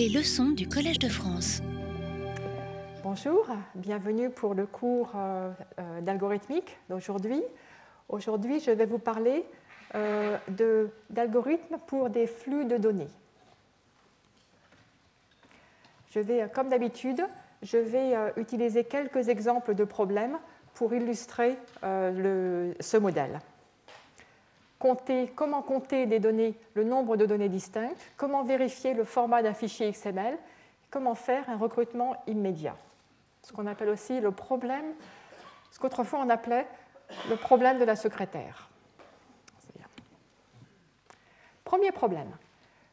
Les leçons du Collège de France. Bonjour, bienvenue pour le cours euh, euh, d'algorithmique d'aujourd'hui. Aujourd'hui, je vais vous parler euh, d'algorithmes pour des flux de données. Je vais, comme d'habitude, je vais utiliser quelques exemples de problèmes pour illustrer ce modèle comment compter des données, le nombre de données distinctes, comment vérifier le format d'un fichier XML, comment faire un recrutement immédiat. Ce qu'on appelle aussi le problème, ce qu'autrefois on appelait le problème de la secrétaire. Premier problème,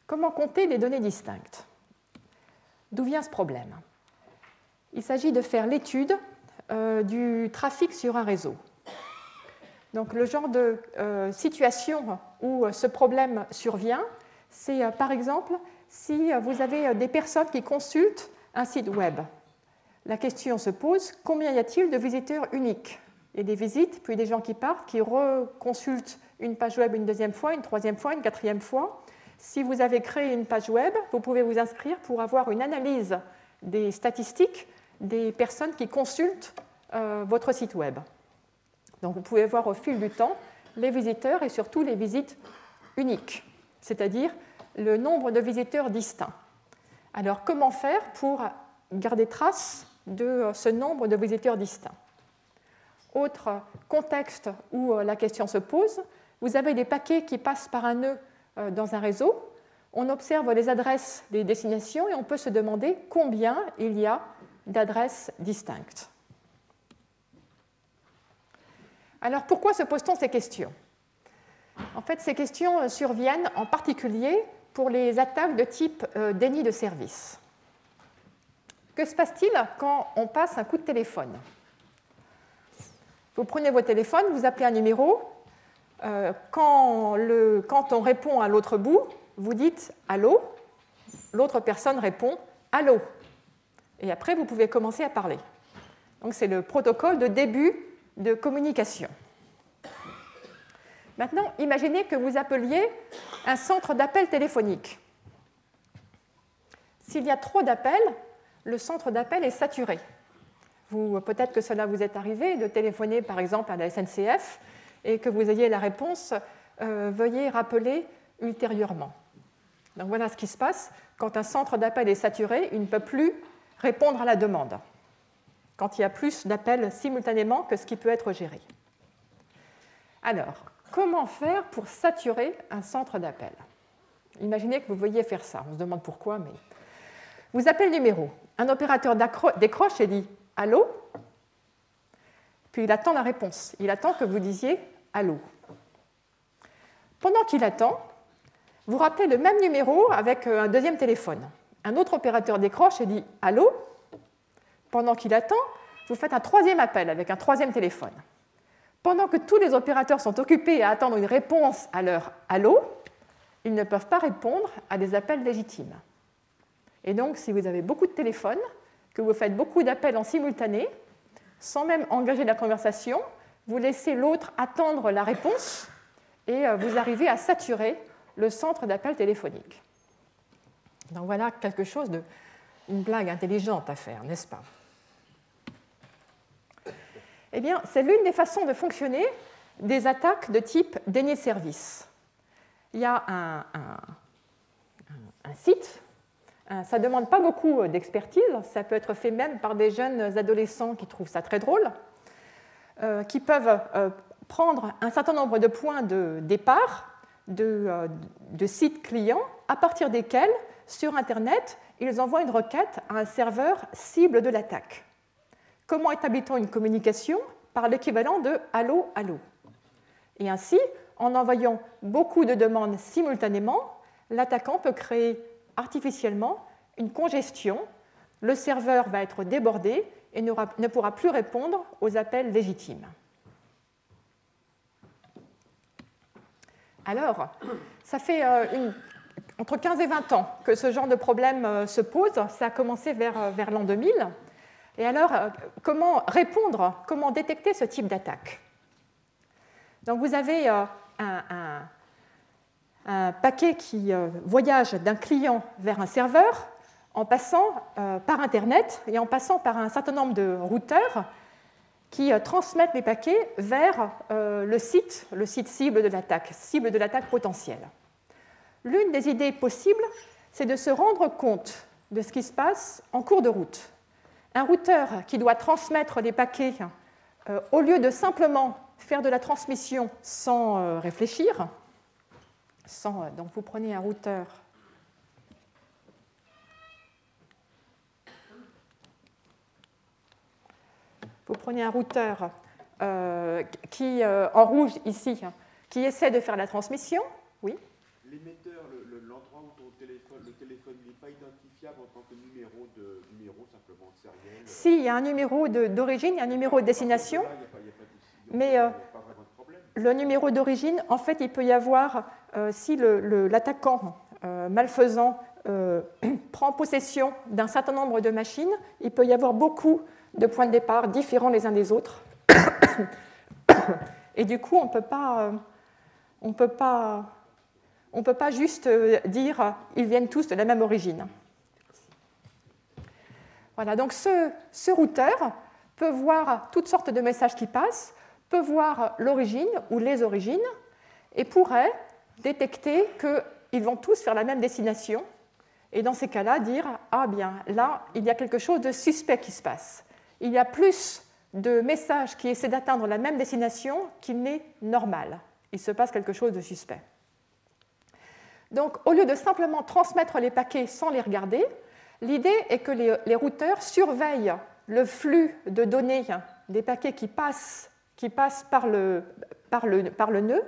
comment compter des données distinctes? D'où vient ce problème? Il s'agit de faire l'étude euh, du trafic sur un réseau. Donc le genre de euh, situation où euh, ce problème survient, c'est euh, par exemple si vous avez des personnes qui consultent un site web. La question se pose, combien y a-t-il de visiteurs uniques? A des visites, puis des gens qui partent, qui reconsultent une page web une deuxième fois, une troisième fois, une quatrième fois. Si vous avez créé une page web, vous pouvez vous inscrire pour avoir une analyse des statistiques des personnes qui consultent votre site web. Donc vous pouvez voir au fil du temps les visiteurs et surtout les visites uniques, c'est-à-dire le nombre de visiteurs distincts. Alors comment faire pour garder trace de ce nombre de visiteurs distincts? Autre contexte où la question se pose, vous avez des paquets qui passent par un nœud euh, dans un réseau. On observe les adresses des destinations et on peut se demander combien il y a d'adresses distinctes. Alors pourquoi se pose-t-on ces questions? En fait, ces questions surviennent en particulier pour les attaques de type euh, déni de service. Que se passe-t-il quand on passe un coup de téléphone? Vous prenez votre téléphone, vous appelez un numéro. Euh, quand, quand on répond à l'autre bout, vous dites Allô L'autre personne répond Allô Et après, vous pouvez commencer à parler. Donc c'est le protocole de début de communication. Maintenant, imaginez que vous appeliez un centre d'appel téléphonique. S'il y a trop d'appels, le centre d'appel est saturé. Peut-être que cela vous est arrivé de téléphoner par exemple à la SNCF et que vous ayez la réponse euh, Veuillez rappeler ultérieurement. Donc voilà ce qui se passe. Quand un centre d'appel est saturé, il ne peut plus répondre à la demande quand il y a plus d'appels simultanément que ce qui peut être géré. Alors, comment faire pour saturer un centre d'appel? Imaginez que vous veuillez faire ça. On se demande pourquoi, mais. Vous appelez le numéro. Un opérateur décroche et dit Allô? Puis il attend la réponse. Il attend que vous disiez Allô. Pendant qu'il attend, vous rappelez le même numéro avec euh, un deuxième téléphone. Un autre opérateur décroche et dit Allô? Pendant qu'il attend, vous faites un troisième appel avec un troisième téléphone. Pendant que tous les opérateurs sont occupés à attendre une réponse à leur Allô, ils ne peuvent pas répondre à des appels légitimes. Et donc, si vous avez beaucoup de téléphones, que vous faites beaucoup d'appels en simultané, sans même engager la conversation, vous laissez l'autre attendre la réponse et euh, vous arrivez à saturer le centre d'appel téléphonique. Donc voilà quelque chose de une blague intelligente à faire, n'est-ce pas? Eh bien, c'est l'une des façons de fonctionner des attaques de type déni de service. Il y a un, site, ça ne demande pas beaucoup d'expertise, ça peut être fait même par des jeunes adolescents qui trouvent ça très drôle, euh, qui peuvent euh, prendre un certain nombre de points de départ euh, de sites clients à partir desquels, sur Internet, ils envoient une requête à un serveur cible de l'attaque. Comment établit-on une communication Par l'équivalent de Allô, Allô. Et ainsi, en envoyant beaucoup de demandes simultanément, l'attaquant peut créer artificiellement une congestion. Le serveur va être débordé et ne pourra plus répondre aux appels légitimes. Alors, ça fait euh, entre 15 et 20 ans que ce genre de problème euh, se pose. Ça a commencé vers, euh, vers l'an 2000. Et alors, euh, comment répondre, comment détecter ce type d'attaque? Donc, vous avez euh, un, paquet qui euh, voyage d'un client vers un serveur. en passant par Internet et en passant par un certain nombre de routeurs qui transmettent les paquets vers le site, le site cible de l'attaque, cible de l'attaque potentielle. L'une des idées possibles, c'est de se rendre compte de ce qui se passe en cours de route. Un routeur qui doit transmettre les paquets, euh, au lieu de simplement faire de la transmission sans euh, réfléchir, euh, donc vous prenez un routeur vous prenez un routeur qui, en rouge ici, qui essaie de faire la transmission, oui. L'émetteur, l'endroit où le téléphone n'est pas identifiable en tant que numéro, de, numéro simplement sériel Si, il y a un numéro d'origine, il y a un numéro de destination. mais euh, le numéro d'origine, en fait, il peut y avoir, euh, si l'attaquant euh, malfaisant prend possession d'un certain nombre de machines, il peut y avoir beaucoup de points de départ différents les uns des autres. Et du coup, on ne peut pas, on peut pas on ne peut pas juste euh, dire euh, ils viennent tous de la même origine. Voilà, donc ce, ce routeur peut voir toutes sortes de messages qui passent, peut voir l'origine ou les origines, et pourrait détecter qu'ils vont tous faire la même destination, et dans ces cas-là dire Ah bien, là, il y a quelque chose de suspect qui se passe. Il y a plus de messages qui essaient d'atteindre la même destination qu'il n'est normal. Il se passe quelque chose de suspect. Donc, au lieu de simplement transmettre les paquets sans les regarder, l'idée est que les, routeurs surveillent le flux de données des paquets qui passent, par, le, nœud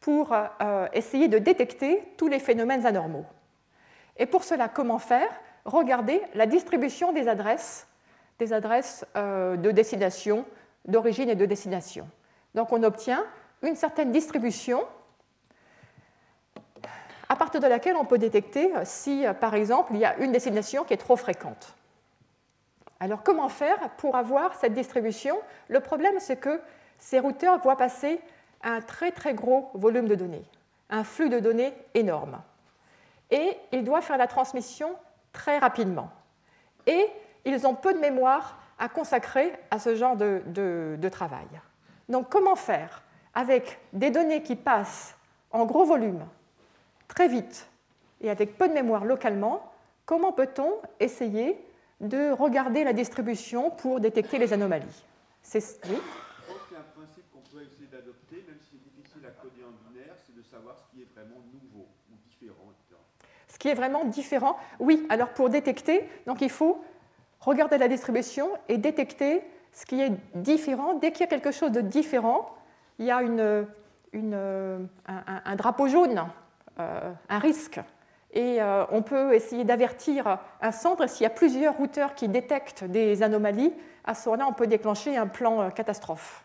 pour euh, essayer de détecter tous les phénomènes anormaux. Et pour cela, comment faire? Regardez la distribution des adresses, des adresses euh, de destination, d'origine et de destination. Donc on obtient une certaine distribution à partir de laquelle on peut détecter si, par exemple, il y a une destination qui est trop fréquente. Alors comment faire pour avoir cette distribution? Le problème, c'est que ces routeurs voient passer un très très gros volume de données, un flux de données énorme. Et ils doivent faire la transmission très rapidement. Et ils ont peu de mémoire à consacrer à ce genre de, de travail. Donc comment faire avec des données qui passent en gros volume très vite et avec peu de mémoire localement, comment peut-on essayer de regarder la distribution pour détecter les anomalies? C'est oui un principe qu'on peut essayer d'adopter, même si c'est difficile à coder en binaire, c'est de savoir ce qui est vraiment nouveau ou différent. Ce qui est vraiment différent, oui. Alors pour détecter, donc il faut regarder la distribution et détecter ce qui est différent. Dès qu'il y a quelque chose de différent, il y a une, une, un, drapeau jaune euh, un risque. Et euh, on peut essayer d'avertir un centre s'il y a plusieurs routeurs qui détectent des anomalies. À ce moment-là, on peut déclencher un plan euh, catastrophe.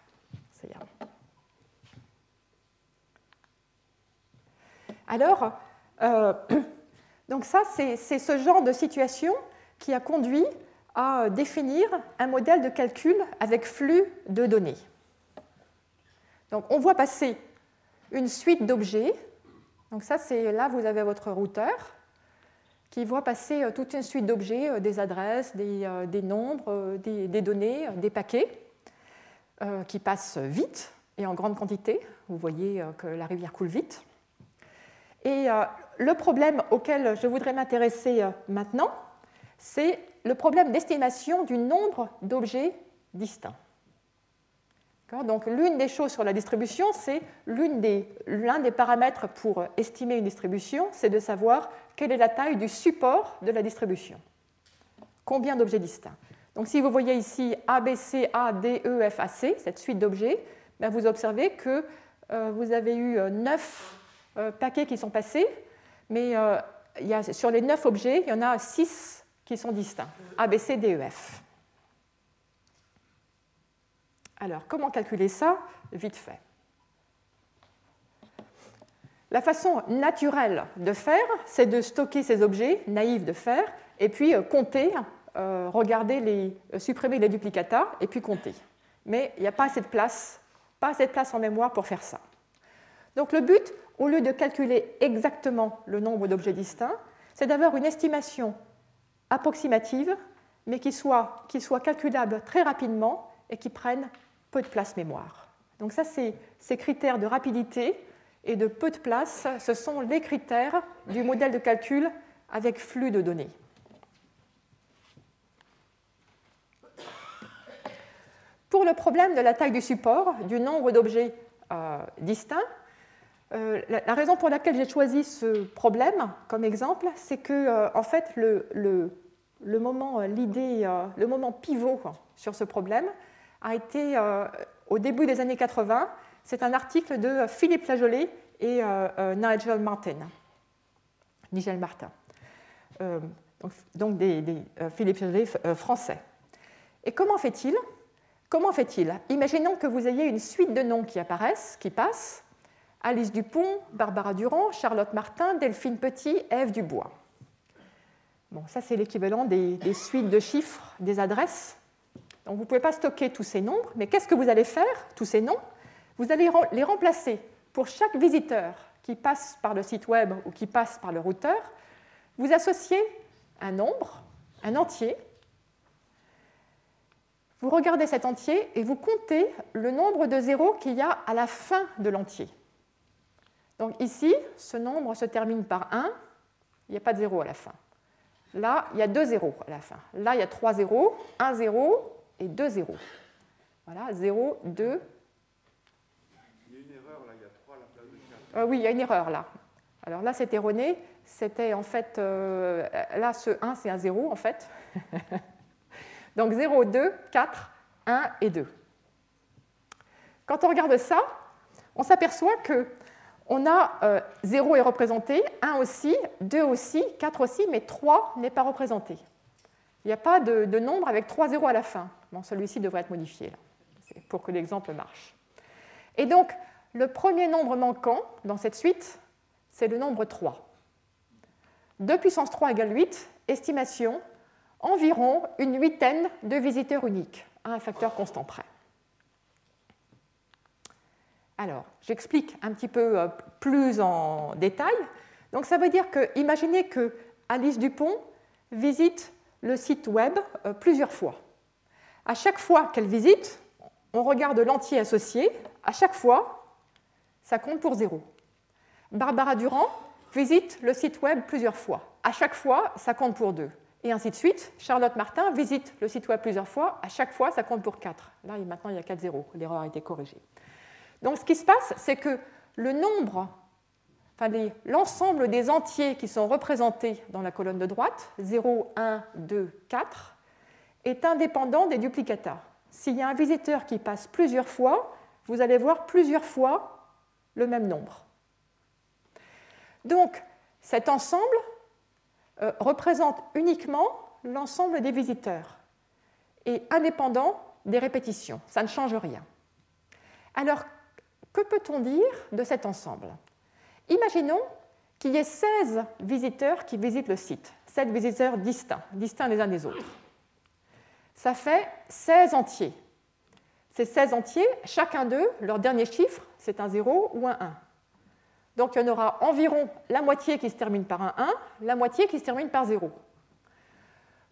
Alors, donc ça, c'est ce genre de situation qui a conduit à définir un modèle de calcul avec flux de données. Donc on voit passer une suite d'objets donc ça, c'est là, vous avez votre routeur qui voit passer euh, toute une suite d'objets, euh, des adresses, des, euh, nombres, des, données, des paquets, qui passent vite et en grande quantité. Vous voyez que la rivière coule vite. Et le problème auquel je voudrais m'intéresser maintenant, c'est le problème d'estimation du nombre d'objets distincts. Donc l'une des choses sur la distribution, c'est l'un des, paramètres pour estimer une distribution, c'est de savoir quelle est la taille du support de la distribution. Combien d'objets distincts? Donc si vous voyez ici A, B, C, A, D, E, F, A, C, cette suite d'objets, ben, vous observez que euh, vous avez eu 9 euh, euh, paquets qui sont passés, mais sur les 9 objets, il y en a 6 qui sont distincts, A, B, C, D, E, F. Alors, comment calculer ça Vite fait? La façon naturelle de faire, c'est de stocker ces objets naïfs de faire, et puis euh, compter, euh, regarder les, euh, supprimer les duplicata, et puis compter. Mais il n'y a pas assez de place, pas assez de place en mémoire pour faire ça. Donc le but, au lieu de calculer exactement le nombre d'objets distincts, c'est d'avoir une estimation approximatives, mais qui soient calculables très rapidement et qui prennent peu de place mémoire. Donc ça, c'est ces critères de rapidité et de peu de place, ce sont les critères du modèle de calcul avec flux de données. Pour le problème de la taille du support, du nombre d'objets euh, distincts, euh, la, raison pour laquelle j'ai choisi ce problème comme exemple, c'est que euh, en fait le, le, moment, l'idée, le moment pivot sur ce problème a été au début des années 80. C'est un article de Philippe Lajolet et Nigel Martin. Nigel Martin. donc, des, des Philippe Lajolet français. Et comment fait-il? Comment fait-il? Imaginons que vous ayez une suite de noms qui apparaissent, qui passent. Alice Dupont, Barbara Durand, Charlotte Martin, Delphine Petit, Ève Dubois. Bon, ça c'est l'équivalent des, suites de chiffres, des adresses. Donc vous ne pouvez pas stocker tous ces nombres, mais qu'est-ce que vous allez faire, tous ces noms? Vous allez les remplacer pour chaque visiteur qui passe par le site web ou qui passe par le routeur. Vous associez un nombre, un entier, vous regardez cet entier et vous comptez le nombre de zéros qu'il y a à la fin de l'entier. Donc ici, ce nombre se termine par 1, il n'y a pas de zéro à la fin. Là, il y a deux zéros à la fin. Là, il y a trois zéros, un zéro et deux zéros. Voilà, 0, 2. Il y a une erreur là, il y a 3 à la place de 4. Euh, oui, il y a une erreur là. Alors là, c'est erroné. C'était en fait, euh, là, ce 1, c'est un 0 en fait. Donc 0, 2, 4, 1 et 2. Quand on regarde ça, on s'aperçoit que on a 0 euh, est représenté, 1 aussi, 2 aussi, 4 aussi, mais 3 n'est pas représenté. Il n'y a pas de, nombre avec 3 zéros à la fin. Bon, celui-ci devrait être modifié pour que l'exemple marche. Et donc, le premier nombre manquant dans cette suite, c'est le nombre 3. 2 puissance 3 égale 8, estimation environ une huitaine de visiteurs uniques à un facteur constant près. Alors, j'explique un petit peu euh, plus en détail. Donc, ça veut dire que, imaginez que Alice Dupont visite le site web euh, plusieurs fois. À chaque fois qu'elle visite, on regarde l'entier associé. À chaque fois, ça compte pour zéro. Barbara Durand visite le site web plusieurs fois. À chaque fois, ça compte pour deux et ainsi de suite. Charlotte Martin visite le site web plusieurs fois, à chaque fois ça compte pour 4. Là maintenant il y a 4 zéros, l'erreur a été corrigée. Donc ce qui se passe, c'est que le nombre, enfin l'ensemble des entiers qui sont représentés dans la colonne de droite, 0, 1, 2, 4, est indépendant des duplicata. S'il y a un visiteur qui passe plusieurs fois, vous allez voir plusieurs fois le même nombre. Donc cet ensemble euh, représente uniquement l'ensemble des visiteurs et indépendant des répétitions. Ça ne change rien. Alors, que peut-on dire de cet ensemble? Imaginons qu'il y ait 16 visiteurs qui visitent le site, 7 visiteurs distincts, distincts les uns des autres. Ça fait 16 entiers. Ces 16 entiers, chacun d'eux, leur dernier chiffre, c'est un 0 ou un 1. Donc il y en aura environ la moitié qui se termine par un 1, la moitié qui se termine par 0.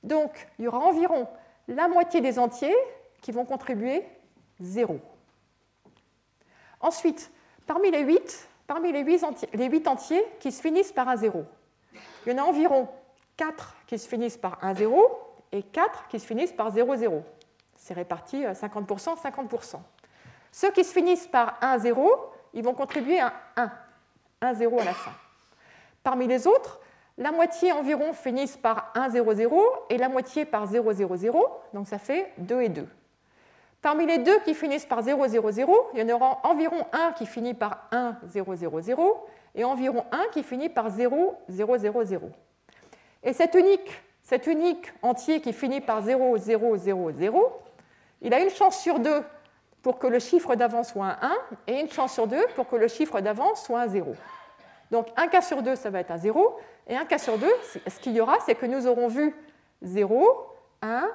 Donc il y aura environ la moitié des entiers qui vont contribuer 0. Ensuite, parmi les 8, parmi les 8, entiers, les 8 entiers qui se finissent par un 0, il y en a environ 4 qui se finissent par un 0 et 4 qui se finissent par 0, 0. C'est réparti 50%, euh, 50%. Ceux qui se finissent par 1, 0, ils vont contribuer à 1. 1, 0 à la fin. Parmi les autres, la moitié environ finissent par 1, 0, 0 et la moitié par 0, 0, 0, donc ça fait 2 et 2. Parmi les deux qui finissent par 0, 0, 0, il y en aura environ un qui finit par 1, 0, 0, 0 et environ un qui finit par 0, 0, 0, 0. Et cet unique, cet unique entier qui finit par 0, 0, 0, 0, il a une chance sur deux pour que le chiffre d'avant soit un 1 et une chance sur 2 pour que le chiffre d'avant soit un 0. Donc un cas sur 2, ça va être un 0, et un cas sur 2, ce qu'il y aura, c'est que nous aurons vu 0, 1,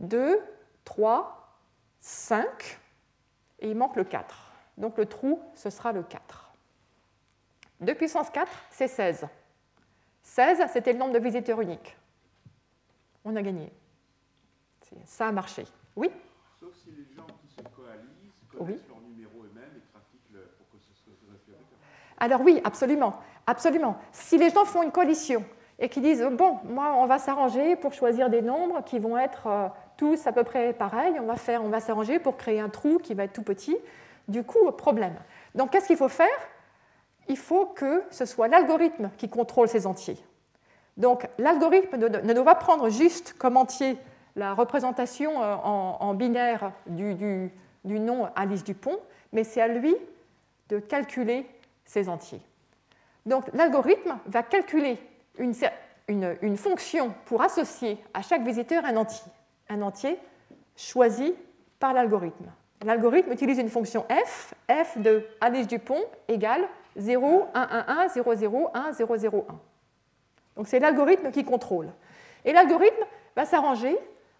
2, 3, 5, et il manque le 4. Donc le trou, ce sera le 4. 2 puissance 4, c'est 16. 16, c'était le nombre de visiteurs uniques. On a gagné. Ça a marché. Oui Sauf si les gens qui se coalisent connaissent leur numéro eux-mêmes et trafiquent pour que ce soit Alors oui, absolument, absolument. Si les gens font une coalition et qui disent bon, moi, on va s'arranger pour choisir des nombres qui vont être euh, tous à peu près pareils, on va faire, on va s'arranger pour créer un trou qui va être tout petit. Du coup, problème. Donc, qu'est-ce qu'il faut faire? Il faut que ce soit l'algorithme qui contrôle ces entiers. Donc, l'algorithme ne doit pas prendre juste comme entier la représentation euh, en, binaire du, du, du nom Alice Dupont, mais c'est à lui de calculer ces entiers. Donc, l'algorithme va calculer une, fonction pour associer à chaque visiteur un entier, un entier choisi par l'algorithme. L'algorithme utilise une fonction f, f de Alice Dupont égale 0, 1, 1, 1, 0, 0, 1, 0, 0, 1. Donc c'est l'algorithme qui contrôle. Et l'algorithme va s'arranger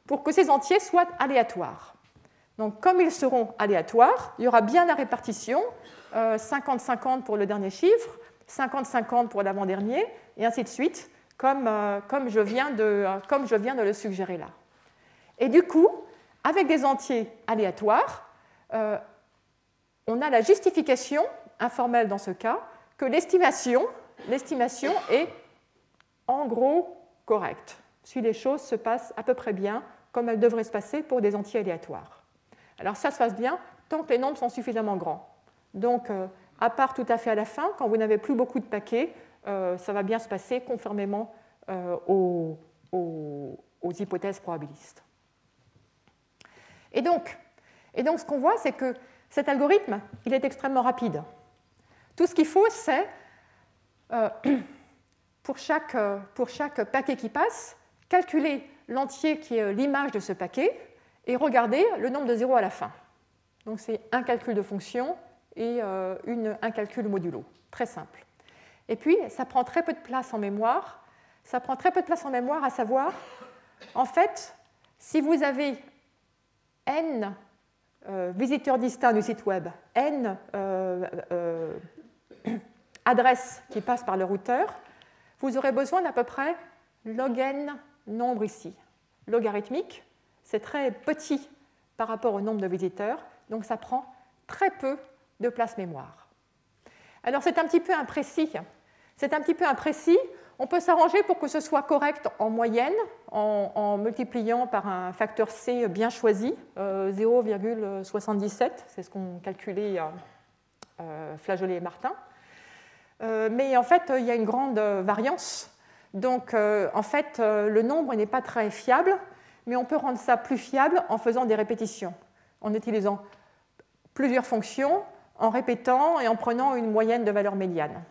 pour que ces entiers soient aléatoires. Donc comme ils seront aléatoires, il y aura bien la répartition, 50-50 euh, pour le dernier chiffre, 50-50 pour l'avant-dernier, et ainsi de suite, comme, euh, comme, je viens de, le suggérer là. Et du coup, avec des entiers aléatoires, euh, on a la justification, informelle dans ce cas, que l'estimation est en gros correcte, si les choses se passent à peu près bien comme elles devraient se passer pour des entiers aléatoires. Alors ça se passe bien tant que les nombres sont suffisamment grands. Donc, euh, à part tout à fait à la fin, quand vous n'avez plus beaucoup de paquets, euh, ça va bien se passer conformément euh, aux, hypothèses probabilistes. Et donc, et donc ce qu'on voit, c'est que cet algorithme, il est extrêmement rapide. Tout ce qu'il faut, c'est, pour, chaque, pour chaque paquet qui passe, calculer l'entier qui est l'image de ce paquet et regarder le nombre de zéros à la fin. Donc c'est un calcul de fonction et une, un calcul modulo. Très simple. Et puis, ça prend très peu de place en mémoire. Ça prend très peu de place en mémoire, à savoir, en fait, si vous avez n euh, visiteurs distincts du site web, n euh, euh, adresses qui passent par le routeur, vous aurez besoin d'à peu près log n nombre ici. Logarithmique, c'est très petit par rapport au nombre de visiteurs, donc ça prend très peu de place mémoire. Alors c'est un petit peu imprécis c'est un petit peu imprécis. On peut s'arranger pour que ce soit correct en moyenne, en, multipliant par un facteur C bien choisi, 0,77, euh, c'est ce qu'ont calculé euh, euh, Flageolet et Martin. Mais en fait, il y a une grande variance. Donc, en fait, le nombre n'est pas très fiable, mais on peut rendre ça plus fiable en faisant des répétitions, en utilisant plusieurs fonctions, en répétant et en prenant une moyenne de valeur médiane.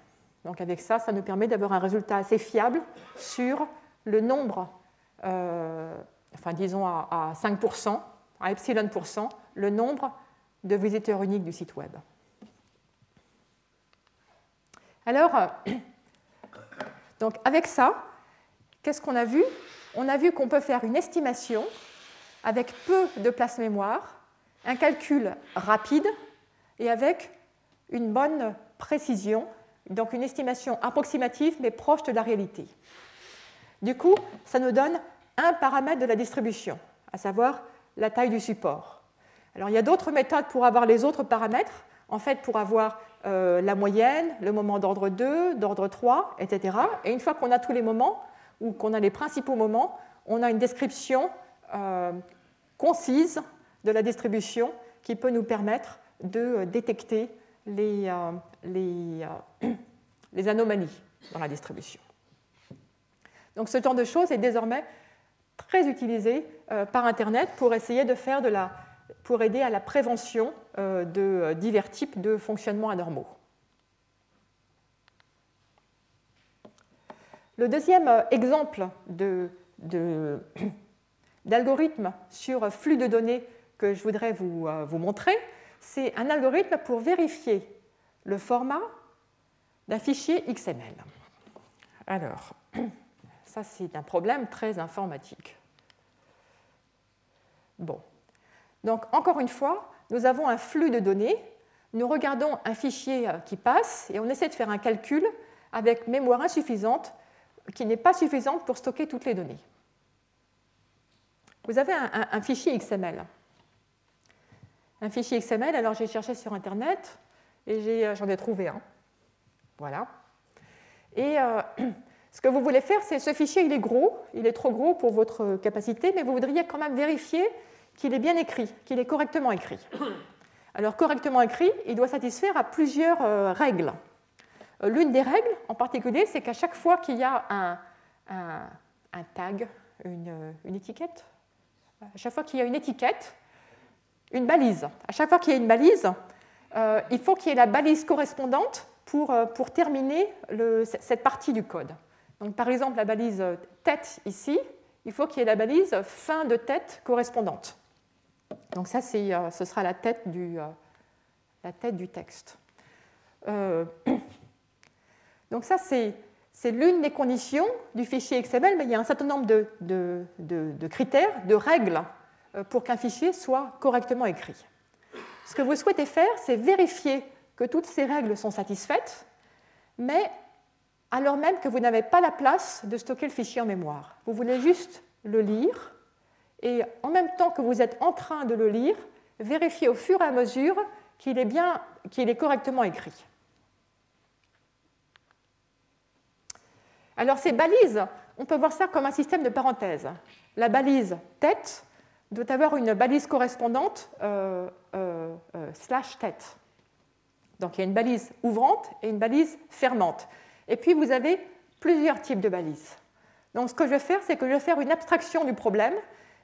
Donc avec ça, ça nous permet d'avoir un résultat assez fiable sur le nombre, euh, enfin disons à, 5%, à epsilon le nombre de visiteurs uniques du site web. Alors, donc avec ça, qu'est-ce qu'on a vu? On a vu qu'on peut faire une estimation avec peu de place mémoire, un calcul rapide et avec une bonne précision donc une estimation approximative mais proche de la réalité. Du coup, ça nous donne un paramètre de la distribution, à savoir la taille du support. Alors il y a d'autres méthodes pour avoir les autres paramètres, en fait pour avoir euh, la moyenne, le moment d'ordre 2, d'ordre 3, etc. Et une fois qu'on a tous les moments, ou qu'on a les principaux moments, on a une description euh, concise de la distribution qui peut nous permettre de détecter les, euh, euh, les, anomalies dans la distribution. Donc ce genre de choses est désormais très utilisé euh, par Internet pour essayer de faire de la, pour aider à la prévention de divers types de fonctionnements anormaux. Le deuxième exemple d'algorithme sur flux de données que je voudrais vous, vous montrer, c'est un algorithme pour vérifier le format d'un fichier XML. Alors, ça c'est un problème très informatique. Bon. Donc, encore une fois, nous avons un flux de données, nous regardons un fichier euh, qui passe et on essaie de faire un calcul avec mémoire insuffisante qui n'est pas suffisante pour stocker toutes les données. vous avez un, fichier XML. Un fichier XML, alors j'ai cherché sur Internet et euh, j'en ai, trouvé un. Voilà. Et euh, ce que vous voulez faire, c'est ce fichier, il est gros, il est trop gros pour votre capacité, mais vous voudriez quand même vérifier qu'il est bien écrit, qu'il est correctement écrit. Alors correctement écrit, il doit satisfaire à plusieurs euh, règles. L'une des règles en particulier, c'est qu'à chaque fois qu'il y a un, tag, une, étiquette, à chaque fois qu'il y a une étiquette, une balise, à chaque fois qu'il y a une balise, euh, il faut qu'il y ait la balise correspondante pour, euh, pour terminer cette partie du code. Donc, par exemple, la balise tête ici, il faut qu'il y ait la balise fin de tête correspondante. Donc ça, euh, ce sera la tête du, la tête du texte. donc ça, c'est l'une des conditions du fichier XML, mais il y a un certain nombre de, de, de critères, de règles pour qu'un fichier soit correctement écrit. Ce que vous souhaitez faire, c'est vérifier que toutes ces règles sont satisfaites, mais alors même que vous n'avez pas la place de stocker le fichier en mémoire. Vous voulez juste le lire, et en même temps que vous êtes en train de le lire, vérifier au fur et à mesure qu'il est, bien, qu'il est correctement écrit. Alors ces balises, on peut voir ça comme un système de parenthèses. La balise tête doit avoir une balise correspondante euh, euh, euh, slash tête. Donc il y a une balise ouvrante et une balise fermante. Et puis vous avez plusieurs types de balises. Donc ce que je vais faire, c'est que je vais faire une abstraction du problème.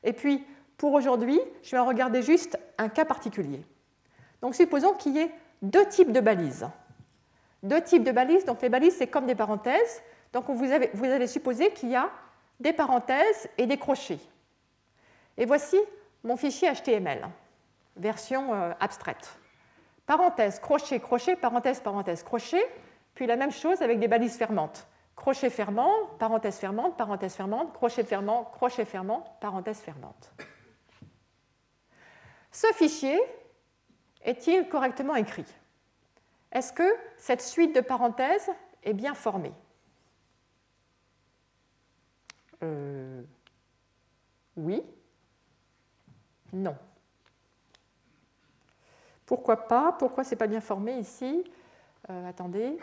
Et puis pour aujourd'hui, je vais regarder juste un cas particulier. Donc supposons qu'il y ait deux types de balises. Deux types de balises. Donc les balises, c'est comme des parenthèses. Donc vous, vous allez supposer qu'il y a des parenthèses et des crochets. Et voici mon fichier HTML, version euh, abstraite. Parenthèse, crochet, crochet, parenthèse, parenthèse, crochet, puis la même chose avec des balises fermantes. Crochet fermant, parenthèse fermante, parenthèse fermante, crochet fermant, crochet fermant, parenthèse fermante. Ce fichier est-il correctement écrit? Est-ce que cette suite de parenthèses est bien formée? Euh, Oui, non. Pourquoi pas? Pourquoi c'est pas bien formé ici? Euh, Attendez.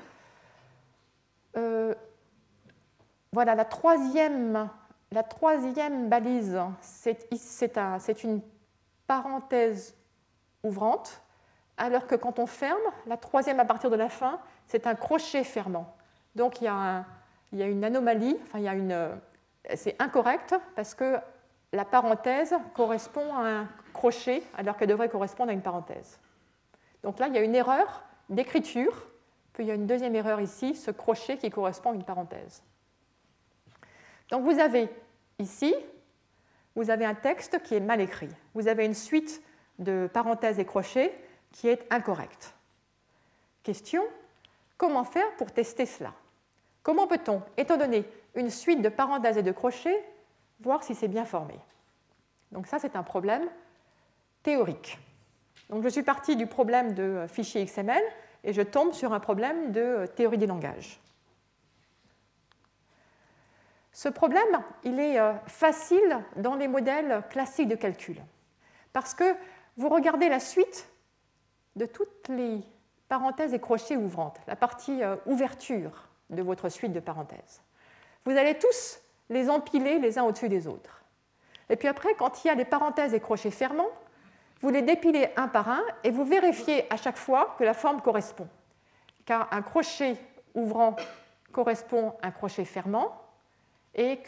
Euh, voilà, la troisième, balise, c'est une parenthèse ouvrante, alors que quand on ferme, la troisième à partir de la fin, c'est un crochet fermant. Donc il y a, il y a une anomalie, enfin c'est incorrect parce que la parenthèse correspond à un crochet alors qu'elle devrait correspondre à une parenthèse. Donc là, il y a une erreur d'écriture, puis il y a une deuxième erreur ici, ce crochet qui correspond à une parenthèse. Donc vous avez ici, vous avez un texte qui est mal écrit. Vous avez une suite de parenthèses et crochets qui est incorrecte. Question, comment faire pour tester cela? Comment peut-on, étant donné une suite de parenthèses et de crochets, voir si c'est bien formé? Donc ça, c'est un problème théorique. Donc je suis parti du problème de fichier XML et je tombe sur un problème de théorie des langages. Ce problème, il est euh, facile dans les modèles classiques de calcul, parce que vous regardez la suite de toutes les parenthèses et crochets ouvrantes, la partie euh, ouverture de votre suite de parenthèses. Vous allez tous les empiler les uns au-dessus des autres. Et puis après, quand il y a des parenthèses et crochets fermants, vous les dépilez un par un et vous vérifiez à chaque fois que la forme correspond. Car un crochet ouvrant correspond à un crochet fermant et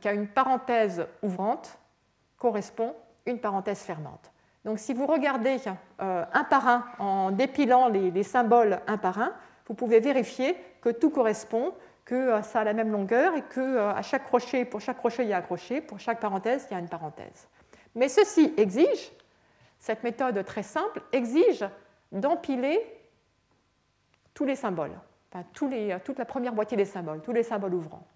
qu'à une parenthèse ouvrante correspond une parenthèse fermante. Donc si vous regardez euh, un par un en dépilant les symboles un par un, vous pouvez vérifier que tout correspond que euh, ça a la même longueur et que euh, à chaque crochet, pour chaque crochet, il y a un crochet, pour chaque parenthèse, il y a une parenthèse. Mais ceci exige, cette méthode très simple, exige d'empiler tous les symboles, toute la première moitié des symboles, tous les symboles ouvrants.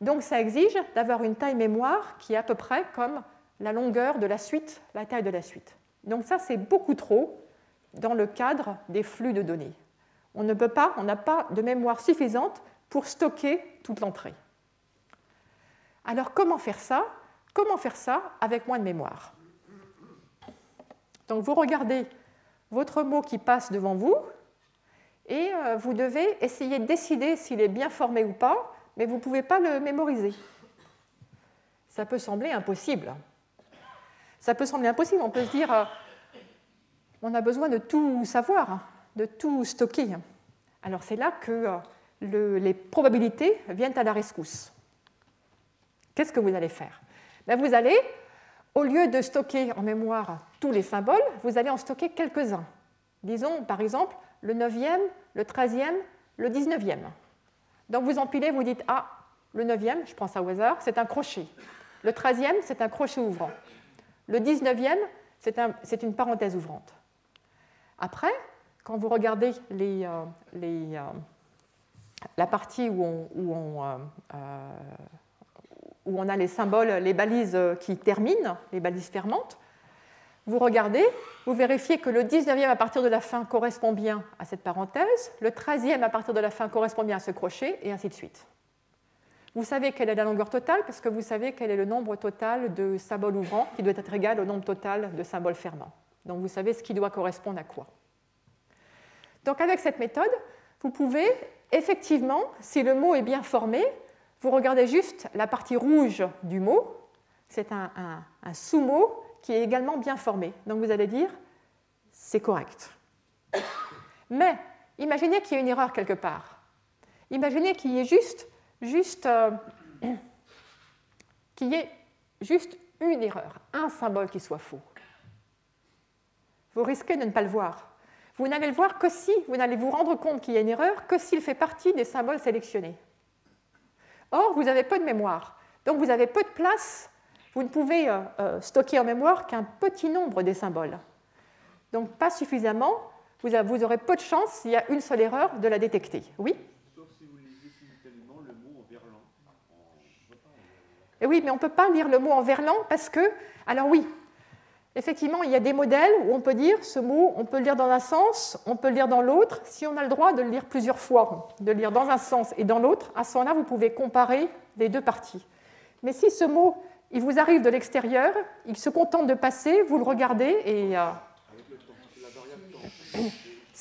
Donc ça exige d'avoir une taille mémoire qui est à peu près comme la longueur de la suite, la taille de la suite. Donc ça, c'est beaucoup trop dans le cadre des flux de données. On ne peut pas, on n'a pas de mémoire suffisante pour stocker toute l'entrée. Alors comment faire ça? Comment faire ça avec moins de mémoire? Donc vous regardez votre mot qui passe devant vous et euh, vous devez essayer de décider s'il est bien formé ou pas, mais vous ne pouvez pas le mémoriser. Ça peut sembler impossible. Ça peut sembler impossible. On peut se dire, euh, on a besoin de tout savoir, de tout stocker. Alors c'est là que euh, les probabilités viennent à la rescousse. Qu'est-ce que vous allez faire? Ben, Vous allez, au lieu de stocker en mémoire tous les symboles, vous allez en stocker quelques-uns. Disons par exemple le 9e, le 13e, le 19e. Donc vous empilez, vous dites Ah, le 9e, je prends ça au hasard, c'est un crochet. Le 13e, c'est un crochet ouvrant. Le 19e, c'est une parenthèse ouvrante. Après, quand vous regardez euh, euh, la partie où euh, où on, a les symboles, les balises qui terminent, les balises fermantes, vous regardez, vous vérifiez que le 19e à partir de la fin correspond bien à cette parenthèse, le 13e à partir de la fin correspond bien à ce crochet, et ainsi de suite. Vous savez quelle est la longueur totale parce que vous savez quel est le nombre total de symboles ouvrants qui doit être égal au nombre total de symboles fermants. Donc vous savez ce qui doit correspondre à quoi. Donc avec cette méthode, vous pouvez effectivement, si le mot est bien formé, vous regardez juste la partie rouge du mot, c'est un, sous-mot qui est également bien formé. Donc vous allez dire, c'est correct. Mais imaginez qu'il y ait une erreur quelque part. Imaginez qu'il y ait juste, juste, euh, qu'il y ait juste une erreur, un symbole qui soit faux. Vous risquez de ne pas le voir. Vous n'allez le voir que si, vous n'allez vous rendre compte qu'il y a une erreur que s'il fait partie des symboles sélectionnés. Or, vous avez peu de mémoire, donc vous avez peu de place, vous ne pouvez euh, euh, stocker en mémoire qu'un petit nombre des symboles. Donc pas suffisamment, vous, aurez peu de chance s'il y a une seule erreur de la détecter. Oui? Sauf si vous lisez simultanément le mot en verlan. Et oui, mais on ne peut pas lire le mot en verlan parce que, alors oui, effectivement, il y a des modèles où on peut dire ce mot, on peut le lire dans un sens, on peut le lire dans l'autre. Si on a le droit de le lire plusieurs fois, de le lire dans un sens et dans l'autre, à ce moment-là, vous pouvez comparer les deux parties. Mais si ce mot, il vous arrive de l'extérieur, il se contente de passer, vous le regardez et... Euh,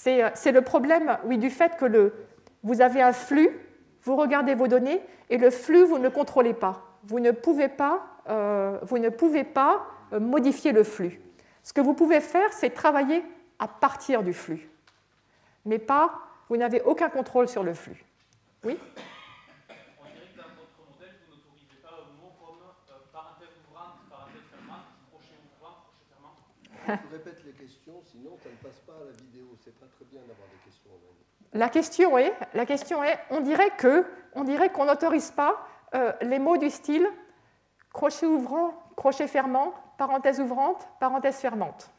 euh, c'est le problème, oui, du fait que le, vous avez un flux, vous regardez vos données et le flux, vous ne le contrôlez pas. Vous ne pouvez pas, euh, vous ne pouvez pas modifier le flux. Ce que vous pouvez faire, c'est travailler à partir du flux, mais pas, vous n'avez aucun contrôle sur le flux. Oui On dirait que dans votre modèle, vous n'autorisez pas un mot comme euh, parenthèse ouvrante, parenthèse fermante, crochet ouvrant, crochet fermant Je répète les questions, sinon ça ne passe pas à la vidéo. C'est pas très bien d'avoir des questions en même. La question est, la question est, on dirait que, on dirait qu'on n'autorise pas euh, les mots du style crochet ouvrant, crochet fermant, parenthèse ouvrante, parenthèse fermante.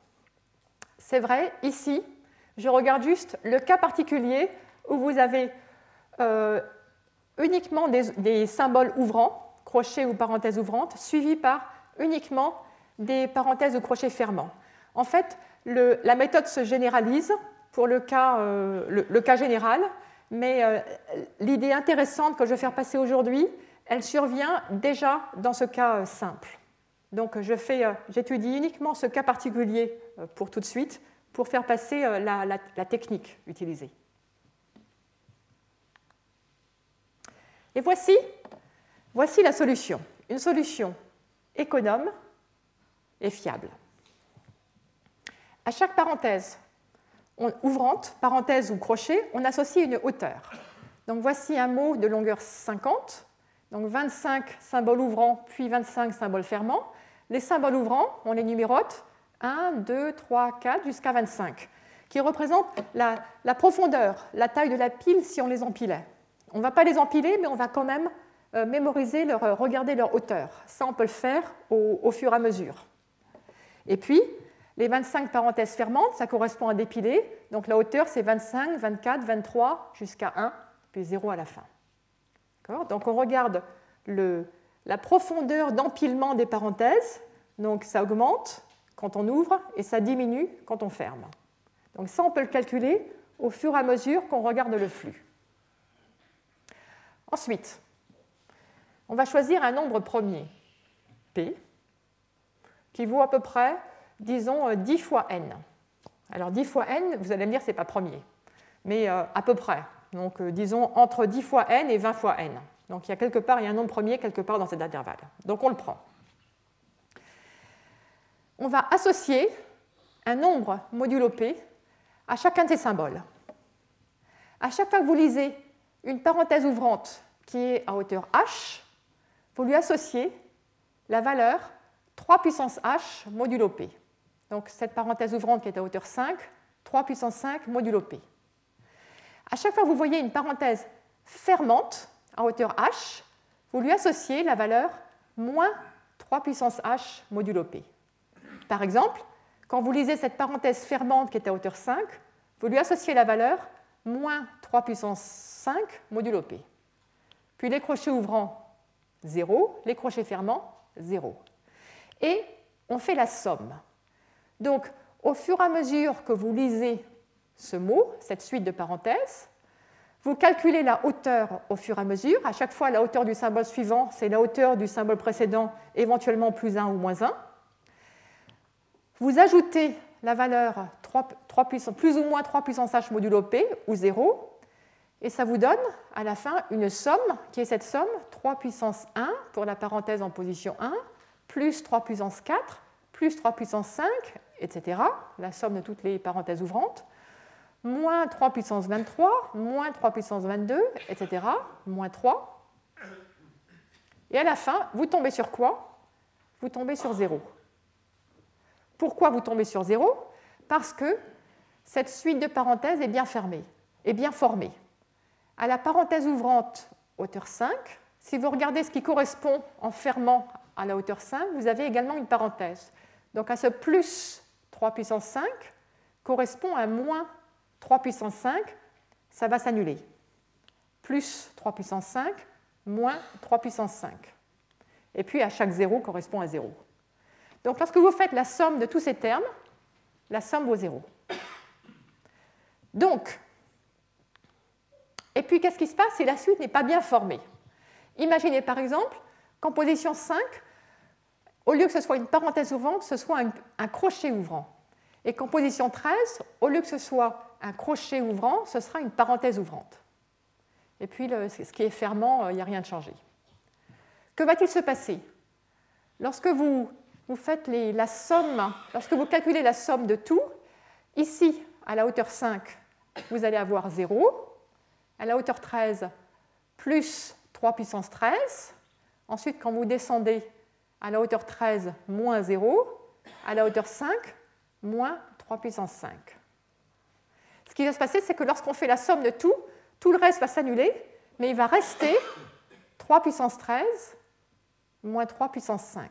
C'est vrai, ici, je regarde juste le cas particulier où vous avez euh, uniquement des, symboles ouvrants, crochet ou parenthèse ouvrante, suivis par uniquement des parenthèses ou crochets fermants. En fait, la méthode se généralise pour le cas, euh, général, mais euh, l'idée intéressante que je vais faire passer aujourd'hui, elle survient déjà dans ce cas simple. Donc euh, j'étudie uniquement ce cas particulier euh, pour tout de suite pour faire passer euh, la, technique utilisée. Et voici, voici la solution. Une solution économe et fiable. À chaque parenthèse ouvrante, parenthèse ou crochet, on associe une hauteur. Donc voici un mot de longueur 50, donc 25 symboles ouvrants, puis 25 symboles fermants. Les symboles ouvrants, on les numérote 1, 2, 3, 4 jusqu'à 25, qui représentent la, profondeur, la taille de la pile si on les empilait. On ne va pas les empiler, mais on va quand même euh, mémoriser, leur, euh, regarder leur hauteur. Ça, on peut le faire au, fur et à mesure. Et puis, les 25 parenthèses fermantes, ça correspond à dépiler. Donc la hauteur, c'est 25, 24, 23 jusqu'à 1, puis 0 à la fin. Donc on regarde la profondeur d'empilement des parenthèses, donc ça augmente quand on ouvre et ça diminue quand on ferme. Donc ça, on peut le calculer au fur et à mesure qu'on regarde le flux. Ensuite, on va choisir un nombre premier, P, qui vaut à peu près, disons, 10 fois n. Alors 10 fois n, vous allez me dire, ce n'est pas premier, mais euh, à peu près. Donc euh, disons entre 10 fois n et 20 fois n. Donc il y a quelque part, il y a un nombre premier quelque part dans cet intervalle. Donc on le prend. On va associer un nombre modulo p à chacun de ces symboles. À chaque fois que vous lisez une parenthèse ouvrante qui est à hauteur h, vous lui associez la valeur 3 puissance h modulo p. Donc cette parenthèse ouvrante qui est à hauteur 5, 3 puissance 5 modulo p. À chaque fois que vous voyez une parenthèse fermante à hauteur h, vous lui associez la valeur moins 3 puissance h modulo p. Par exemple, quand vous lisez cette parenthèse fermante qui est à hauteur 5, vous lui associez la valeur moins 3 puissance 5 modulo p. Puis les crochets ouvrants, 0, les crochets fermants, 0. Et on fait la somme. Donc, au fur et à mesure que vous lisez ce mot, cette suite de parenthèses, vous calculez la hauteur au fur et à mesure. À chaque fois, la hauteur du symbole suivant, c'est la hauteur du symbole précédent, éventuellement plus 1 ou moins 1. Vous ajoutez la valeur 3, plus ou moins 3 puissance h modulo p, ou 0, et ça vous donne à la fin une somme, qui est cette somme 3 puissance 1 pour la parenthèse en position 1, plus 3 puissance 4, plus 3 puissance 5, etc., la somme de toutes les parenthèses ouvrantes, moins 3 puissance 23, moins 3 puissance 22, etc., moins 3. Et à la fin, vous tombez sur quoi? Vous tombez sur 0. Pourquoi vous tombez sur 0 Parce que cette suite de parenthèses est bien fermée, est bien formée. À la parenthèse ouvrante hauteur 5, si vous regardez ce qui correspond en fermant à la hauteur 5, vous avez également une parenthèse. Donc à ce plus 3 puissance 5 correspond à moins 3 puissance 5, ça va s'annuler. Plus 3 puissance 5, moins 3 puissance 5. Et puis à chaque 0 correspond à 0. Donc lorsque vous faites la somme de tous ces termes, la somme vaut 0. Donc, et puis qu'est-ce qui se passe si la suite n'est pas bien formée? Imaginez par exemple qu'en position 5, au lieu que ce soit une parenthèse ouvrante, ce soit un, crochet ouvrant. Et qu'en position 13, au lieu que ce soit un crochet ouvrant, ce sera une parenthèse ouvrante. Et puis, ce qui est fermant, euh, il n'y a rien de changé. Que va-t-il se passer? Lorsque vous, vous faites la somme, lorsque vous calculez la somme de tout, ici, à la hauteur 5, vous allez avoir 0. À la hauteur 13, plus 3 puissance 13. Ensuite, quand vous descendez à la hauteur 13, moins 0, à la hauteur 5, moins 3 puissance 5. Ce qui va se passer, c'est que lorsqu'on fait la somme de tout, tout le reste va s'annuler, mais il va rester 3 puissance 13, moins 3 puissance 5.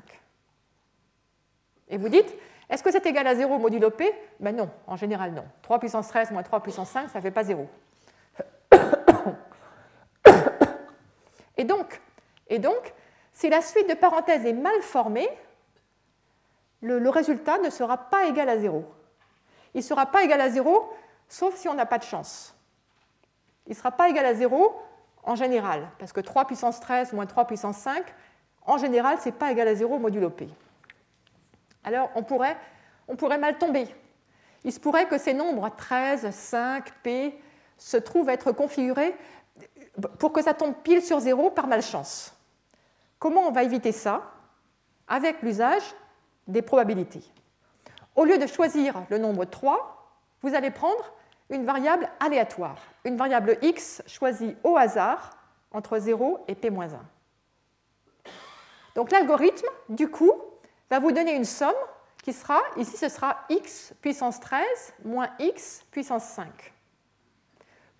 Et vous dites, est-ce que c'est égal à 0 modulo P? Ben non, en général non. 3 puissance 13 moins 3 puissance 5, ça ne fait pas 0. Et donc, et donc, si la suite de parenthèses est mal formée, le, résultat ne sera pas égal à 0. Il ne sera pas égal à 0, sauf si on n'a pas de chance. Il ne sera pas égal à 0 en général, parce que 3 puissance 13 moins 3 puissance 5, en général, ce n'est pas égal à 0 modulo P. Alors, on pourrait, on pourrait mal tomber. Il se pourrait que ces nombres 13, 5, P se trouvent être configurés pour que ça tombe pile sur 0 par malchance. Comment on va éviter ça Avec l'usage des probabilités? Au lieu de choisir le nombre 3, vous allez prendre une variable aléatoire, une variable x choisie au hasard entre 0 et p-1. Donc l'algorithme, du coup, va vous donner une somme qui sera, ici ce sera x puissance 13 moins x puissance 5.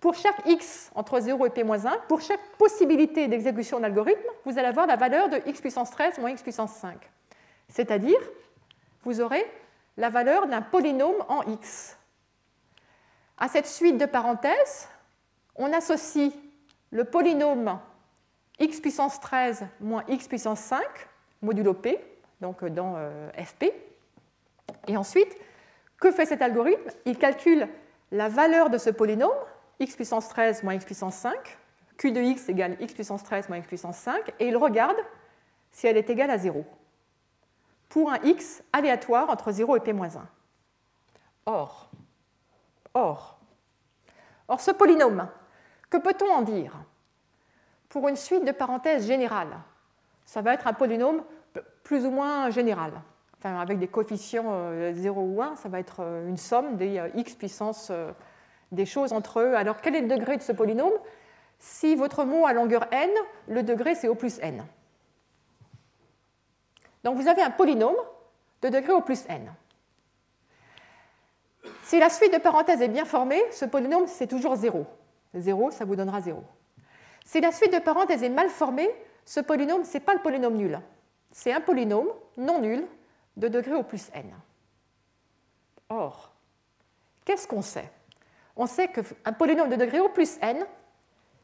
Pour chaque x entre 0 et p-1, pour chaque possibilité d'exécution d'algorithme, vous allez avoir la valeur de x puissance 13 moins x puissance 5. C'est-à-dire, vous aurez la valeur d'un polynôme en x. À cette suite de parenthèses, on associe le polynôme x puissance 13 moins x puissance 5, modulo p, donc dans euh, fp. Et ensuite, que fait cet algorithme? Il calcule la valeur de ce polynôme, x puissance 13 moins x puissance 5, q de x égale x puissance 13 moins x puissance 5, et il regarde si elle est égale à 0. pour un x aléatoire entre 0 et p-1. Or, or, or, ce polynôme, que peut-on en dire? Pour une suite de parenthèses générales, ça va être un polynôme plus ou moins général. Enfin, avec des coefficients 0 euh, ou 1, ça va être euh, une somme des euh, x puissance des choses entre eux. Alors, quel est le degré de ce polynôme? Si votre mot a longueur n, le degré c'est O plus n. Donc, vous avez un polynôme de degré O plus n. Si la suite de parenthèses est bien formée, ce polynôme, c'est toujours 0. 0, ça vous donnera 0. Si la suite de parenthèses est mal formée, ce polynôme, ce n'est pas le polynôme nul. C'est un polynôme non nul de degré au plus n. Or, qu'est-ce qu'on sait? On sait qu'un polynôme de degré au plus n,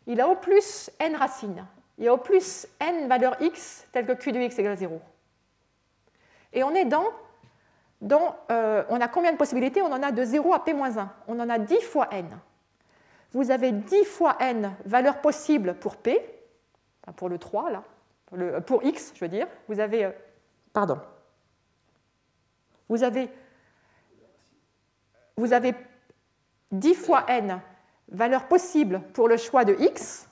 il a au plus n racines. Il a au plus n valeur x telle que q de x égale 0. Et on est dans, euh, on a combien de possibilités? On en a de 0 à p-1. On en a 10 fois n. Vous avez 10 fois n valeurs possibles pour p, pour le 3 là, pour, x, je veux dire. Vous avez, euh, pardon, vous avez, vous avez 10 fois n valeurs possibles pour le choix de x,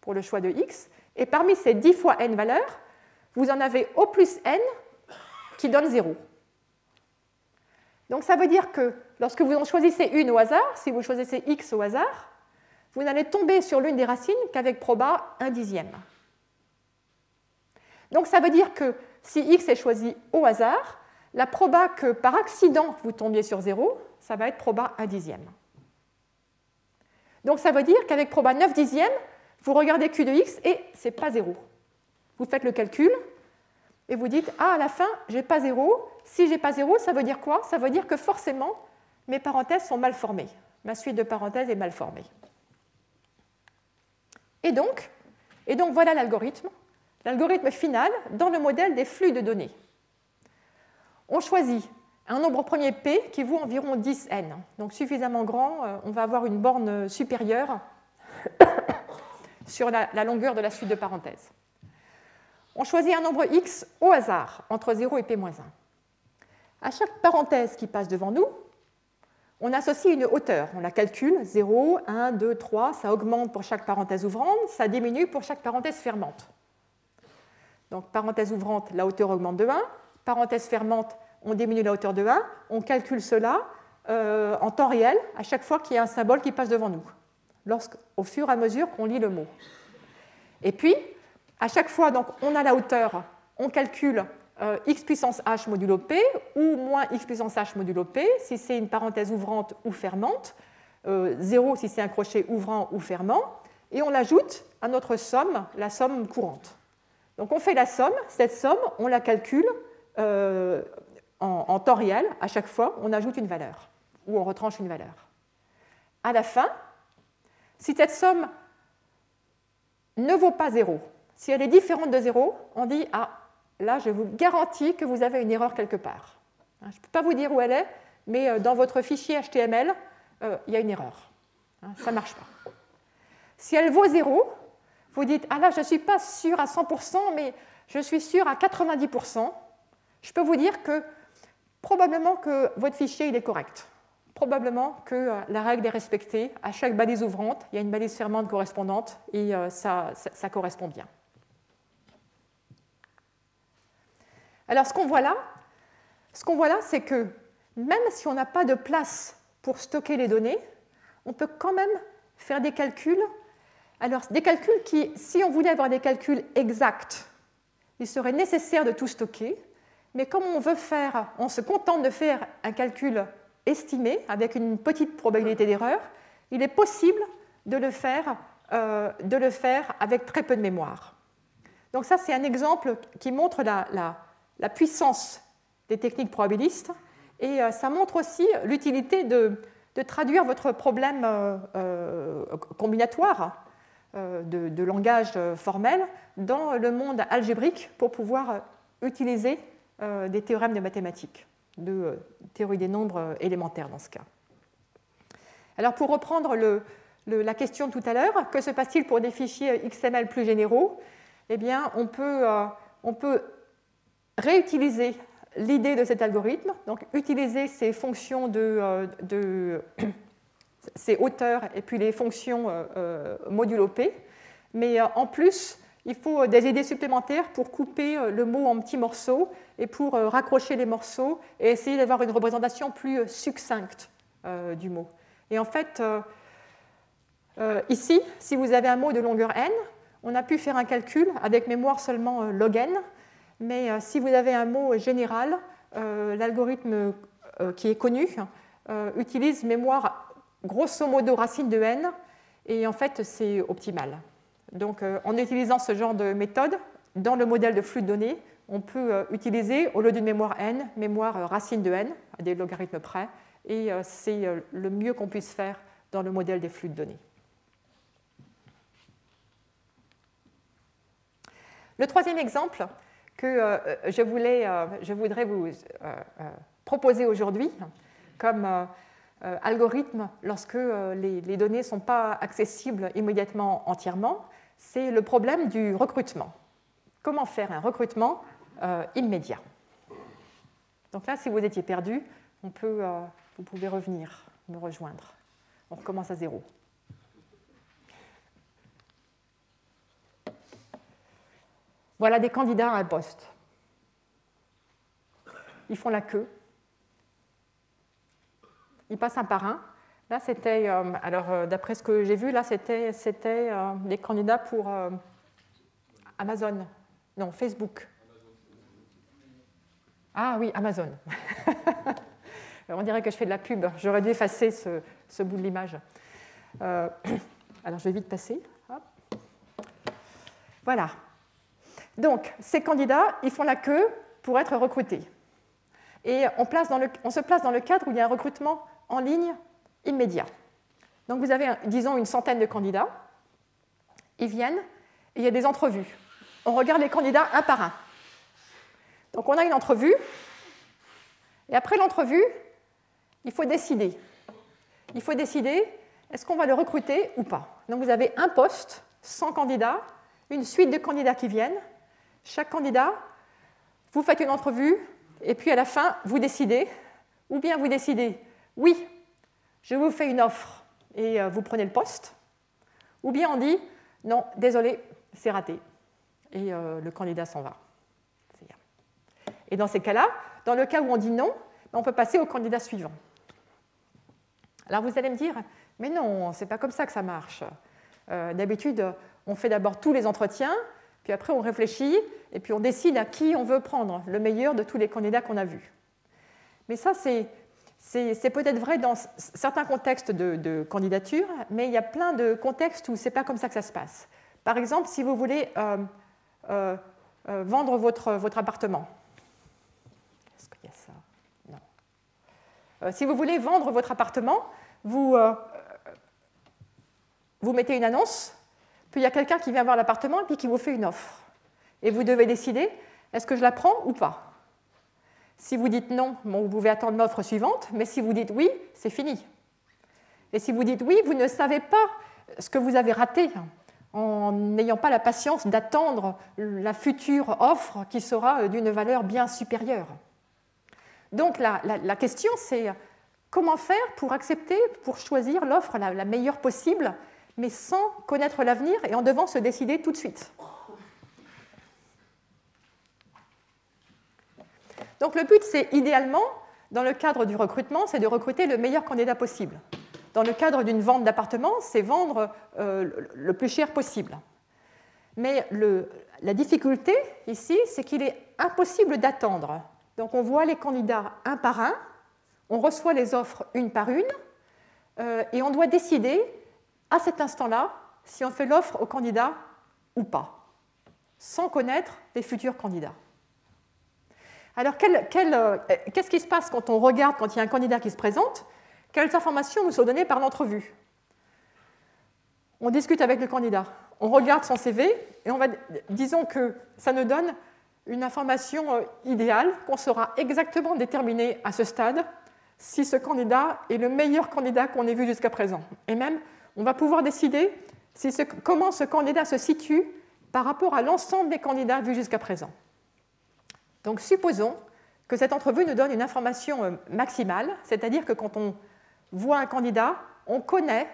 pour le choix de x, et parmi ces 10 fois n valeurs, vous en avez au plus n qui donne 0. Donc ça veut dire que lorsque vous en choisissez une au hasard, si vous choisissez x au hasard, vous n'allez tomber sur l'une des racines qu'avec proba un dixième. Donc ça veut dire que si x est choisi au hasard, la proba que par accident vous tombiez sur 0, ça va être proba 1 dixième. Donc ça veut dire qu'avec proba 9 dixièmes, vous regardez q de x et ce n'est pas 0. Vous faites le calcul et vous dites Ah, à la fin, j'ai pas 0. Si j'ai pas 0, ça veut dire quoi? Ça veut dire que forcément, mes parenthèses sont mal formées. Ma suite de parenthèses est mal formée. Et donc voilà l'algorithme l'algorithme final dans le modèle des flux de données. On choisit un nombre premier P qui vaut environ 10n, donc suffisamment grand, euh, on va avoir une borne supérieure sur la, longueur de la suite de parenthèses. On choisit un nombre x au hasard, entre 0 et p-1. À chaque parenthèse qui passe devant nous, on associe une hauteur. On la calcule, 0, 1, 2, 3, ça augmente pour chaque parenthèse ouvrante, ça diminue pour chaque parenthèse fermante. Donc, parenthèse ouvrante, la hauteur augmente de 1. Parenthèse fermante, on diminue la hauteur de 1. On calcule cela euh, en temps réel à chaque fois qu'il y a un symbole qui passe devant nous, au fur et à mesure qu'on lit le mot. Et puis, à chaque fois, donc, on a la hauteur, on calcule euh, x puissance h modulo p ou moins x puissance h modulo p si c'est une parenthèse ouvrante ou fermante, 0 euh, si c'est un crochet ouvrant ou fermant, et on l'ajoute à notre somme, la somme courante. Donc on fait la somme, cette somme, on la calcule en, temps réel, à chaque fois, on ajoute une valeur, ou on retranche une valeur. À la fin, si cette somme ne vaut pas 0, si elle est différente de 0, on dit Ah, là, je vous garantis que vous avez une erreur quelque part. Hein, je ne peux pas vous dire où elle est, mais euh, dans votre fichier HTML, euh, il y a une erreur. Hein, ça ne marche pas. Si elle vaut 0, vous dites, ah là, je ne suis pas sûr à 100%, mais je suis sûr à 90%, je peux vous dire que probablement que votre fichier il est correct. Probablement que euh, la règle est respectée. À chaque balise ouvrante, il y a une balise fermante correspondante et euh, ça, ça, correspond bien. Alors ce qu'on voit là, ce qu'on voit là, c'est que même si on n'a pas de place pour stocker les données, on peut quand même faire des calculs alors, des calculs qui, si on voulait avoir des calculs exacts, il serait nécessaire de tout stocker, mais comme on veut faire, on se contente de faire un calcul estimé avec une petite probabilité d'erreur, il est possible de le faire, euh, de le faire avec très peu de mémoire. Donc ça, c'est un exemple qui montre la, puissance des techniques probabilistes et euh, ça montre aussi l'utilité de, traduire votre problème euh, combinatoire de, langage formel dans le monde algébrique pour pouvoir utiliser des théorèmes de mathématiques, de théorie des nombres élémentaires dans ce cas. Alors pour reprendre la question de tout à l'heure, que se passe-t-il pour des fichiers XML plus généraux? Eh bien, on peut, réutiliser l'idée de cet algorithme, donc utiliser ces fonctions de ces hauteurs et puis les fonctions modulo P, mais en plus, il faut des idées supplémentaires pour couper le mot en petits morceaux et pour raccrocher les morceaux et essayer d'avoir une représentation plus succincte du mot. Et en fait, euh, ici, si vous avez un mot de longueur n, on a pu faire un calcul avec mémoire seulement euh, log n, mais euh, si vous avez un mot général, l'algorithme qui est connu utilise mémoire grosso modo racine de n, et en fait c'est optimal. Donc en utilisant ce genre de méthode, dans le modèle de flux de données, on peut utiliser, au lieu d'une mémoire n, mémoire racine de n, à des logarithmes près, et c'est le mieux qu'on puisse faire dans le modèle des flux de données. Le troisième exemple que euh, je, euh, je, voudrais vous euh, proposer aujourd'hui comme algorithme lorsque les données ne sont pas accessibles immédiatement entièrement, c'est le problème du recrutement. Comment faire un recrutement immédiat? Donc là, si vous étiez perdu, on peut, vous pouvez revenir me rejoindre. On recommence à zéro. Voilà des candidats à un poste. Ils font la queue. Ils passent un par un. Là, c'était, euh, alors euh, d'après ce que j'ai vu, là, c'était, euh, des candidats pour Amazon. Non, Facebook. Ah oui, Amazon. On dirait que je fais de la pub. J'aurais dû effacer ce, bout de l'image. alors, je vais vite passer. Voilà. Donc, ces candidats, ils font la queue pour être recrutés. Et on, se place dans le cadre où il y a un recrutement en ligne immédiat. Donc, vous avez, disons, une centaine de candidats. Ils viennent et il y a des entrevues. On regarde les candidats un par un. Donc, on a une entrevue. Et après l'entrevue, il faut décider. Il faut décider est-ce qu'on va le recruter ou pas? Donc, vous avez un poste, 100 candidats, une suite de candidats qui viennent chaque candidat, vous faites une entrevue et puis à la fin, vous décidez, ou bien vous décidez, oui, je vous fais une offre et euh, vous prenez le poste, ou bien on dit, non, désolé, c'est raté, et euh, le candidat s'en va. Et dans ces cas-là, dans le cas où on dit non, on peut passer au candidat suivant. Alors vous allez me dire, mais non, c'est pas comme ça que ça marche. Euh, d'habitude, on fait d'abord tous les entretiens, puis après, on réfléchit et puis on décide à qui on veut prendre le meilleur de tous les candidats qu'on a vus. Mais ça, c'est, peut-être vrai dans certains contextes de, candidature, mais il y a plein de contextes où ce n'est pas comme ça que ça se passe. Par exemple, si vous voulez euh, euh, euh, vendre votre, votre appartement. Est-ce qu'il y a ça? Non. si vous voulez vendre votre appartement, vous, vous mettez une annonce puis il y a quelqu'un qui vient voir l'appartement et puis qui vous fait une offre. Et vous devez décider, est-ce que je la prends ou pas? Si vous dites non, vous pouvez attendre l'offre suivante, mais si vous dites oui, c'est fini. Et si vous dites oui, vous ne savez pas ce que vous avez raté en n'ayant pas la patience d'attendre la future offre qui sera d'une valeur bien supérieure. Donc la, question, c'est comment faire pour accepter, pour choisir l'offre la meilleure possible mais sans connaître l'avenir et en devant se décider tout de suite? Donc le but, c'est idéalement, dans le cadre du recrutement, c'est de recruter le meilleur candidat possible. Dans le cadre d'une vente d'appartement, c'est vendre euh, le plus cher possible. Mais la difficulté ici, c'est qu'il est impossible d'attendre. Donc on voit les candidats un par un, on reçoit les offres une par une, euh, et on doit décider à cet instant-là si on fait l'offre au candidat ou pas, sans connaître les futurs candidats. Alors, euh, qu'est-ce qui se passe quand on regarde, quand il y a un candidat qui se présente? Quelles informations nous sont données par l'entrevue? On discute avec le candidat, on regarde son CV et on va, disons que ça nous donne une information euh, idéale qu'on saura exactement déterminer à ce stade si ce candidat est le meilleur candidat qu'on ait vu jusqu'à présent. Et même on va pouvoir décider comment ce candidat se situe par rapport à l'ensemble des candidats vus jusqu'à présent. Donc supposons que cette entrevue nous donne une information euh, maximale, c'est-à-dire que quand on voit un candidat, on connaît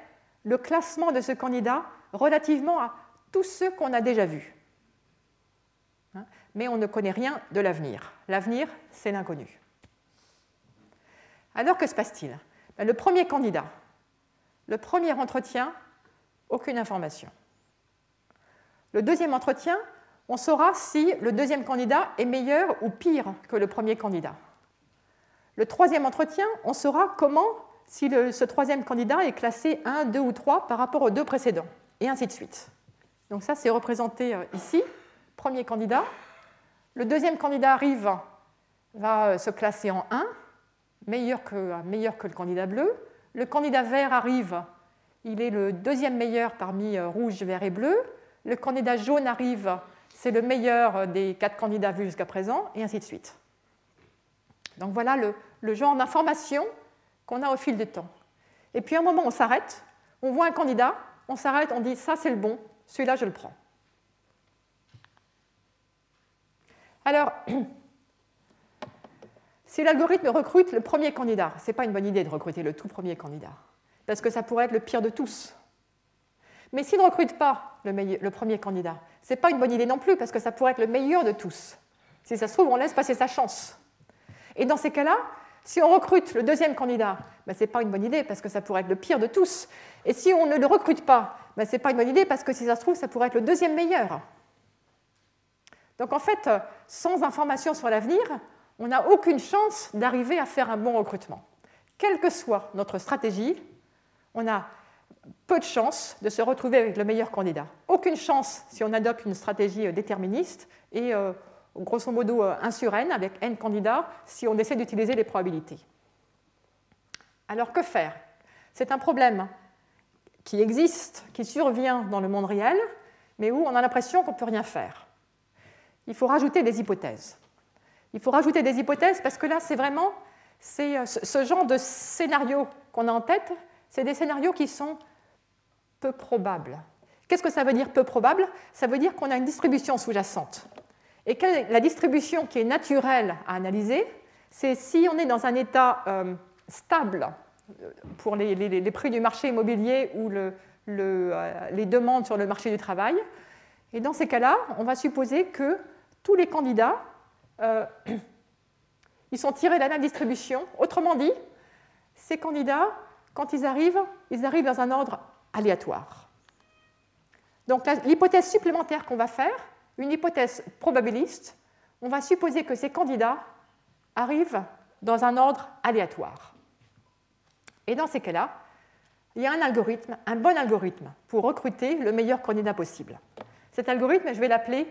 le classement de ce candidat relativement à tous ceux qu'on a déjà vus. Hein, mais on ne connaît rien de l'avenir. L'avenir, c'est l'inconnu. Alors que se passe-t-il? Ben, Le premier candidat, le premier entretien, aucune information. Le deuxième entretien, on saura si le deuxième candidat est meilleur ou pire que le premier candidat. Le troisième entretien, on saura comment, si ce troisième candidat est classé 1, 2 ou 3 par rapport aux deux précédents, et ainsi de suite. Donc ça, c'est représenté euh, ici. Premier candidat. Le deuxième candidat arrive, va euh, se classer en 1, meilleur que, meilleur que le candidat bleu. Le candidat vert arrive, il est le deuxième meilleur parmi euh, rouge, vert et bleu. Le candidat jaune arrive, c'est le meilleur des quatre candidats vus jusqu'à présent, et ainsi de suite. Donc voilà le, genre d'information qu'on a au fil du temps. Et puis à un moment, on s'arrête, on voit un candidat, on s'arrête, on dit ça c'est le bon, celui-là je le prends. Alors, si l'algorithme recrute le premier candidat, ce n'est pas une bonne idée de recruter le tout premier candidat, parce que ça pourrait être le pire de tous. Mais s'il ne recrute pas le, premier candidat, ce n'est pas une bonne idée non plus, parce que ça pourrait être le meilleur de tous. Si ça se trouve, on laisse passer sa chance. Et dans ces cas-là, si on recrute le deuxième candidat, ben, ce n'est pas une bonne idée, parce que ça pourrait être le pire de tous. Et si on ne le recrute pas, ben, ce n'est pas une bonne idée, parce que si ça se trouve, ça pourrait être le deuxième meilleur. Donc en fait, sans information sur l'avenir, on n'a aucune chance d'arriver à faire un bon recrutement. Quelle que soit notre stratégie, on a peu de chances de se retrouver avec le meilleur candidat. Aucune chance si on adopte une stratégie euh, déterministe et euh, grosso modo 1 euh, avec n candidats si on essaie d'utiliser les probabilités. Alors que faire? C'est un problème qui existe, qui survient dans le monde réel, mais où on a l'impression qu'on ne peut rien faire. Il faut rajouter des hypothèses. Il faut rajouter des hypothèses parce que là, c'est vraiment ce genre de scénario qu'on a en tête, c'est des scénarios qui sont peu probables. Qu'est-ce que ça veut dire peu probable? Ça veut dire qu'on a une distribution sous-jacente. Et quelle la distribution qui est naturelle à analyser? C'est si on est dans un état euh, stable euh, pour les, prix du marché immobilier ou euh, les demandes sur le marché du travail. Et dans ces cas-là, on va supposer que tous les candidats, ils sont tirés de la même distribution. Autrement dit, ces candidats quand ils arrivent, ils arrivent dans un ordre aléatoire. Donc l'hypothèse supplémentaire qu'on va faire, une hypothèse probabiliste, on va supposer que ces candidats arrivent dans un ordre aléatoire. Et dans ces cas-là, il y a un algorithme, un bon algorithme, pour recruter le meilleur candidat possible. Cet algorithme, je vais l'appeler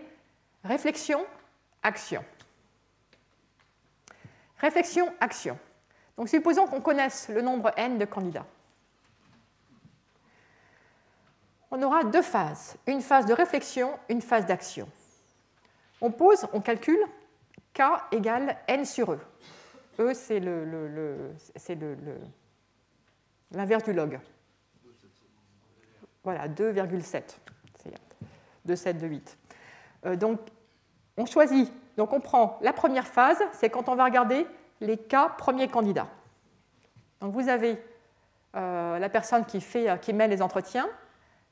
réflexion-action. Réflexion-action. Donc supposons qu'on connaisse le nombre n de candidats. On aura deux phases, une phase de réflexion, une phase d'action. On pose, on calcule k égale n sur e. E, c'est l'inverse du log. Voilà, 2,7. 2,7 de 8. Euh, donc, on choisit, donc on prend la première phase, c'est quand on va regarder les cas premiers candidats. Donc vous avez euh, la personne qui, fait, euh, qui met les entretiens,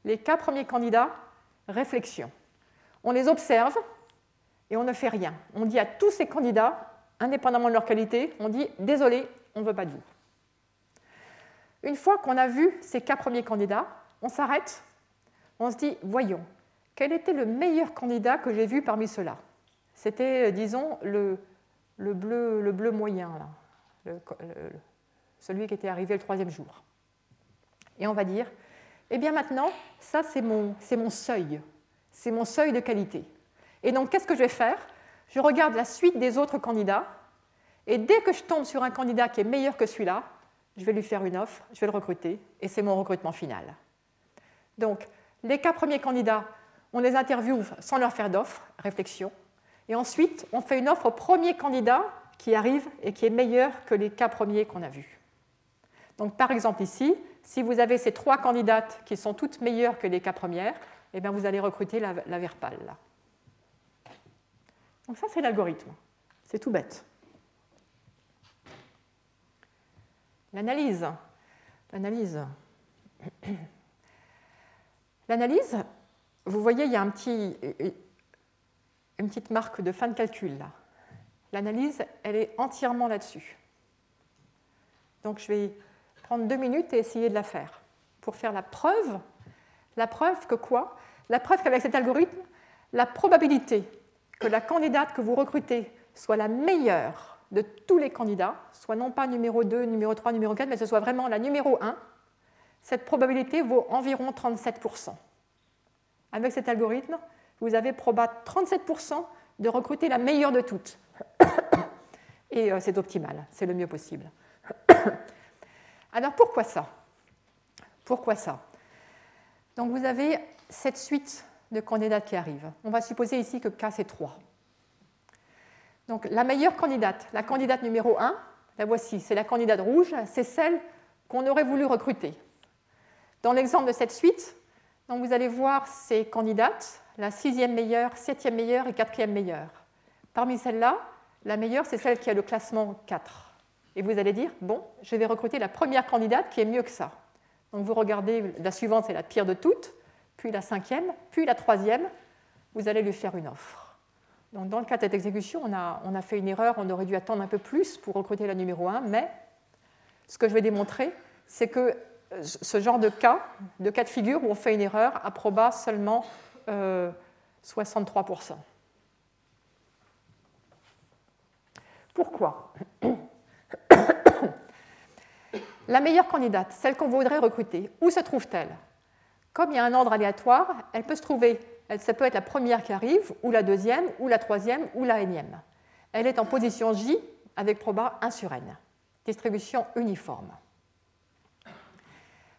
les cas premiers candidats, réflexion. On les observe et on ne fait rien. On dit à tous ces candidats, indépendamment de leur qualité, on dit désolé, on ne veut pas de vous. Une fois qu'on a vu ces cas premiers candidats, on s'arrête, on se dit voyons, quel était le meilleur candidat que j'ai vu parmi ceux-là? C'était, euh, disons, le, le bleu, le bleu moyen, celui qui était arrivé le troisième jour. Et on va dire, eh bien maintenant, ça c'est mon, mon seuil, c'est mon seuil de qualité. Et donc qu'est-ce que je vais faire? Je regarde la suite des autres candidats, et dès que je tombe sur un candidat qui est meilleur que celui-là, je vais lui faire une offre, je vais le recruter, et c'est mon recrutement final. Donc, les cas premiers candidats, on les interviewe sans leur faire d'offre, réflexion. Et ensuite, on fait une offre au premier candidat qui arrive et qui est meilleur que les cas premiers qu'on a vus. Donc, par exemple, ici, si vous avez ces trois candidates qui sont toutes meilleures que les cas premières, eh bien, vous allez recruter la, la Verpal. Donc, ça, c'est l'algorithme. C'est tout bête. L'analyse. L'analyse. L'analyse, vous voyez, il y a un petit, une petite marque de fin de calcul là. L'analyse, elle est entièrement là-dessus. Donc je vais prendre deux minutes et essayer de la faire. Pour faire la preuve, la preuve que quoi? La preuve qu'avec cet algorithme, la probabilité que la candidate que vous recrutez soit la meilleure de tous les candidats, soit non pas numéro 2, numéro 3, numéro 4, mais ce soit vraiment la numéro 1, cette probabilité vaut environ 37%. Avec cet algorithme, vous avez proba 37% de recruter la meilleure de toutes. Et euh, c'est optimal, c'est le mieux possible. Alors pourquoi ça? Pourquoi ça? Donc vous avez cette suite de candidats qui arrivent. On va supposer ici que K c'est 3. Donc la meilleure candidate, la candidate numéro 1, la voici, c'est la candidate rouge, c'est celle qu'on aurait voulu recruter. Dans l'exemple de cette suite, donc vous allez voir ces candidates, la sixième meilleure, septième meilleure et quatrième meilleure. Parmi celles-là, la meilleure, c'est celle qui a le classement 4. Et vous allez dire, bon, je vais recruter la première candidate qui est mieux que ça. Donc vous regardez, la suivante, c'est la pire de toutes, puis la cinquième, puis la troisième, vous allez lui faire une offre. Donc dans le cas de cette exécution, on a, fait une erreur, on aurait dû attendre un peu plus pour recruter la numéro 1, mais ce que je vais démontrer, c'est que ce genre de cas, de cas de figure où on fait une erreur, approba seulement 63%. Euh, Pourquoi La meilleure candidate, celle qu'on voudrait recruter, où se trouve-t-elle? Comme il y a un ordre aléatoire, elle peut se trouver, elle, ça peut être la première qui arrive, ou la deuxième, ou la troisième, ou la énième. Elle est en position J avec proba 1 sur n. Distribution uniforme.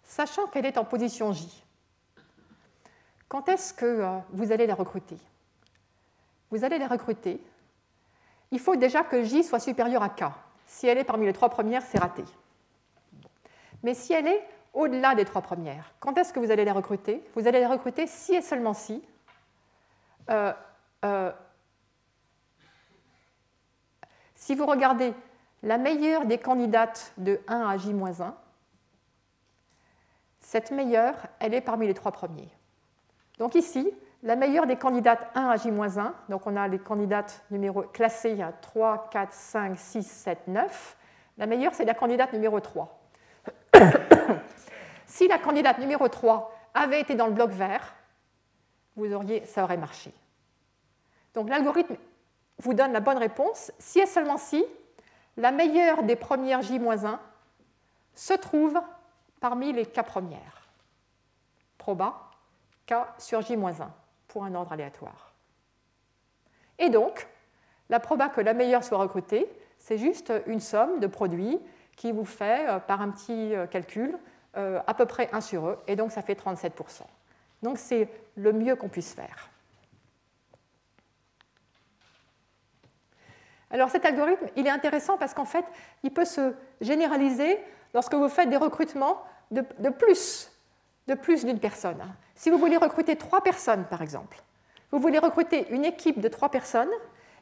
Sachant qu'elle est en position J, quand est-ce que euh, vous allez la recruter? Vous allez la recruter. Il faut déjà que J soit supérieur à K. Si elle est parmi les trois premières, c'est raté. Mais si elle est au-delà des trois premières, quand est-ce que vous allez la recruter? Vous allez la recruter si et seulement si euh, euh, si vous regardez la meilleure des candidates de 1 à J-1, cette meilleure, elle est parmi les trois premiers. Donc ici, la meilleure des candidates 1 à J-1, donc on a les candidates numéro, classées 3, 4, 5, 6, 7, 9. La meilleure, c'est la candidate numéro 3. si la candidate numéro 3 avait été dans le bloc vert, vous auriez, ça aurait marché. Donc l'algorithme vous donne la bonne réponse si et seulement si la meilleure des premières J-1 se trouve parmi les K premières. Proba Sur J-1 pour un ordre aléatoire. Et donc, la proba que la meilleure soit recrutée, c'est juste une somme de produits qui vous fait, euh, par un petit euh, calcul, euh, à peu près 1 sur E, et donc ça fait 37%. Donc c'est le mieux qu'on puisse faire. Alors cet algorithme, il est intéressant parce qu'en fait, il peut se généraliser lorsque vous faites des recrutements de, de plus de plus d'une personne. Si vous voulez recruter trois personnes, par exemple, vous voulez recruter une équipe de trois personnes,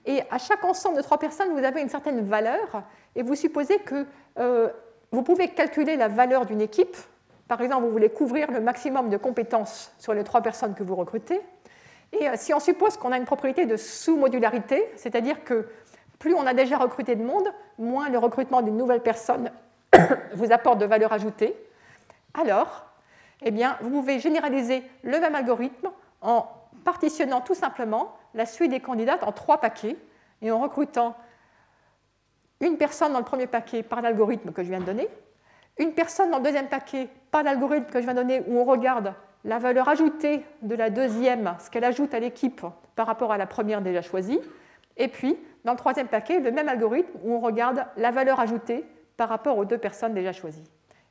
et à chaque ensemble de trois personnes, vous avez une certaine valeur, et vous supposez que euh, vous pouvez calculer la valeur d'une équipe. Par exemple, vous voulez couvrir le maximum de compétences sur les trois personnes que vous recrutez. Et euh, si on suppose qu'on a une propriété de sous-modularité, c'est-à-dire que plus on a déjà recruté de monde, moins le recrutement d'une nouvelle personne vous apporte de valeur ajoutée, alors eh bien, vous pouvez généraliser le même algorithme en partitionnant tout simplement la suite des candidates en trois paquets et en recrutant une personne dans le premier paquet par l'algorithme que je viens de donner, une personne dans le deuxième paquet par l'algorithme que je viens de donner où on regarde la valeur ajoutée de la deuxième, ce qu'elle ajoute à l'équipe par rapport à la première déjà choisie, et puis dans le troisième paquet, le même algorithme où on regarde la valeur ajoutée par rapport aux deux personnes déjà choisies.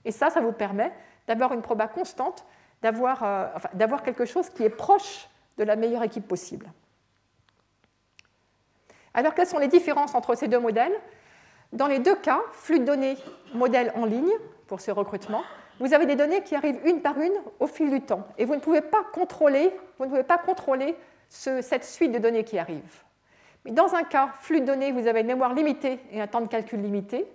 Et ça, ça vous permet d'avoir une proba constante, euh, d'avoir quelque chose qui est proche de la meilleure équipe possible. Alors, quelles sont les différences entre ces deux modèles? Dans les deux cas, flux de données modèle en ligne pour ce recrutement, vous avez des données qui arrivent une par une au fil du temps. Et vous ne pouvez pas contrôler, vous ne pouvez pas contrôler cette suite de données qui arrivent. Mais dans un cas, flux de données, vous avez une mémoire limitée et un temps de calcul limité.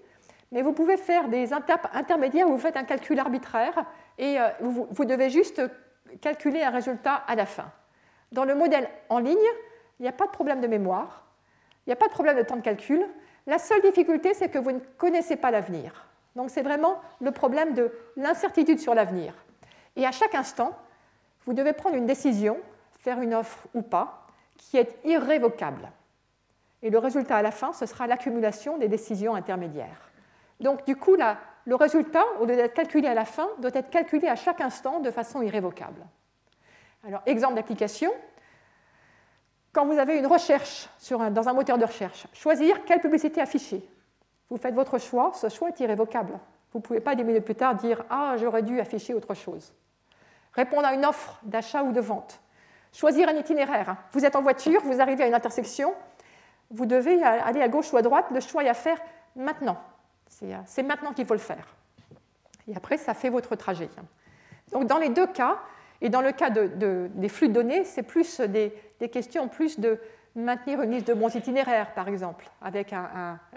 Mais vous pouvez faire des intermédiaires où vous faites un calcul arbitraire et euh, vous devez juste calculer un résultat à la fin. Dans le modèle en ligne, il n'y a pas de problème de mémoire, il n'y a pas de problème de temps de calcul. La seule difficulté, c'est que vous ne connaissez pas l'avenir. Donc c'est vraiment le problème de l'incertitude sur l'avenir. Et à chaque instant, vous devez prendre une décision, faire une offre ou pas, qui est irrévocable. Et le résultat à la fin, ce sera l'accumulation des décisions intermédiaires. Donc du coup, le résultat, au lieu d'être calculé à la fin, doit être calculé à chaque instant de façon irrévocable. Alors, exemple d'application, quand vous avez une recherche dans un moteur de recherche, choisir quelle publicité afficher. Vous faites votre choix, ce choix est irrévocable. Vous ne pouvez pas des minutes plus tard dire Ah, j'aurais dû afficher autre chose. Répondre à une offre d'achat ou de vente. Choisir un itinéraire. Vous êtes en voiture, vous arrivez à une intersection, vous devez aller à gauche ou à droite, le choix est à faire maintenant. C'est maintenant qu'il faut le faire. Et après, ça fait votre trajet. Donc dans les deux cas, et dans le cas des flux de données, c'est plus des, questions plus de maintenir une liste de bons itinéraires, par exemple, avec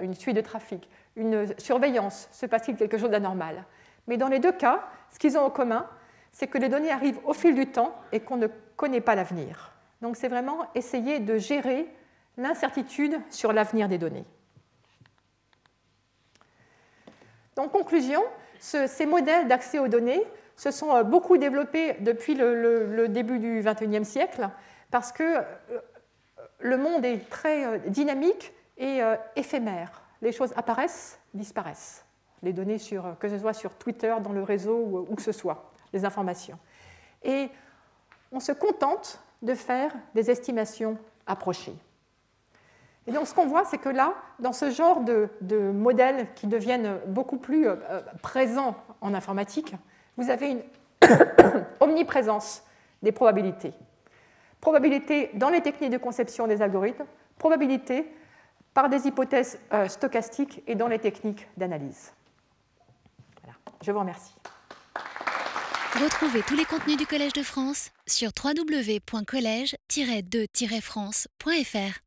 une suite de trafic, une surveillance, se passe-t-il quelque chose d'anormal? Mais dans les deux cas, ce qu'ils ont en commun, c'est que les données arrivent au fil du temps et qu'on ne connaît pas l'avenir. Donc c'est vraiment essayer de gérer l'incertitude sur l'avenir des données. En conclusion, ces modèles d'accès aux données se sont euh, beaucoup développés depuis le, début du XXIe siècle parce que euh, le monde est très euh, dynamique et éphémère. Les choses apparaissent, disparaissent. Les données, sur, que ce soit sur Twitter, dans le réseau ou où que ce soit, les informations. Et on se contente de faire des estimations approchées. Et donc ce qu'on voit, c'est que là, dans ce genre de, modèles qui deviennent beaucoup plus euh, présents en informatique, vous avez une omniprésence des probabilités. Probabilité dans les techniques de conception des algorithmes, probabilité par des hypothèses euh, stochastiques et dans les techniques d'analyse. Voilà. Je vous remercie. Retrouvez tous les contenus du Collège de France sur www.colège-2-france.fr.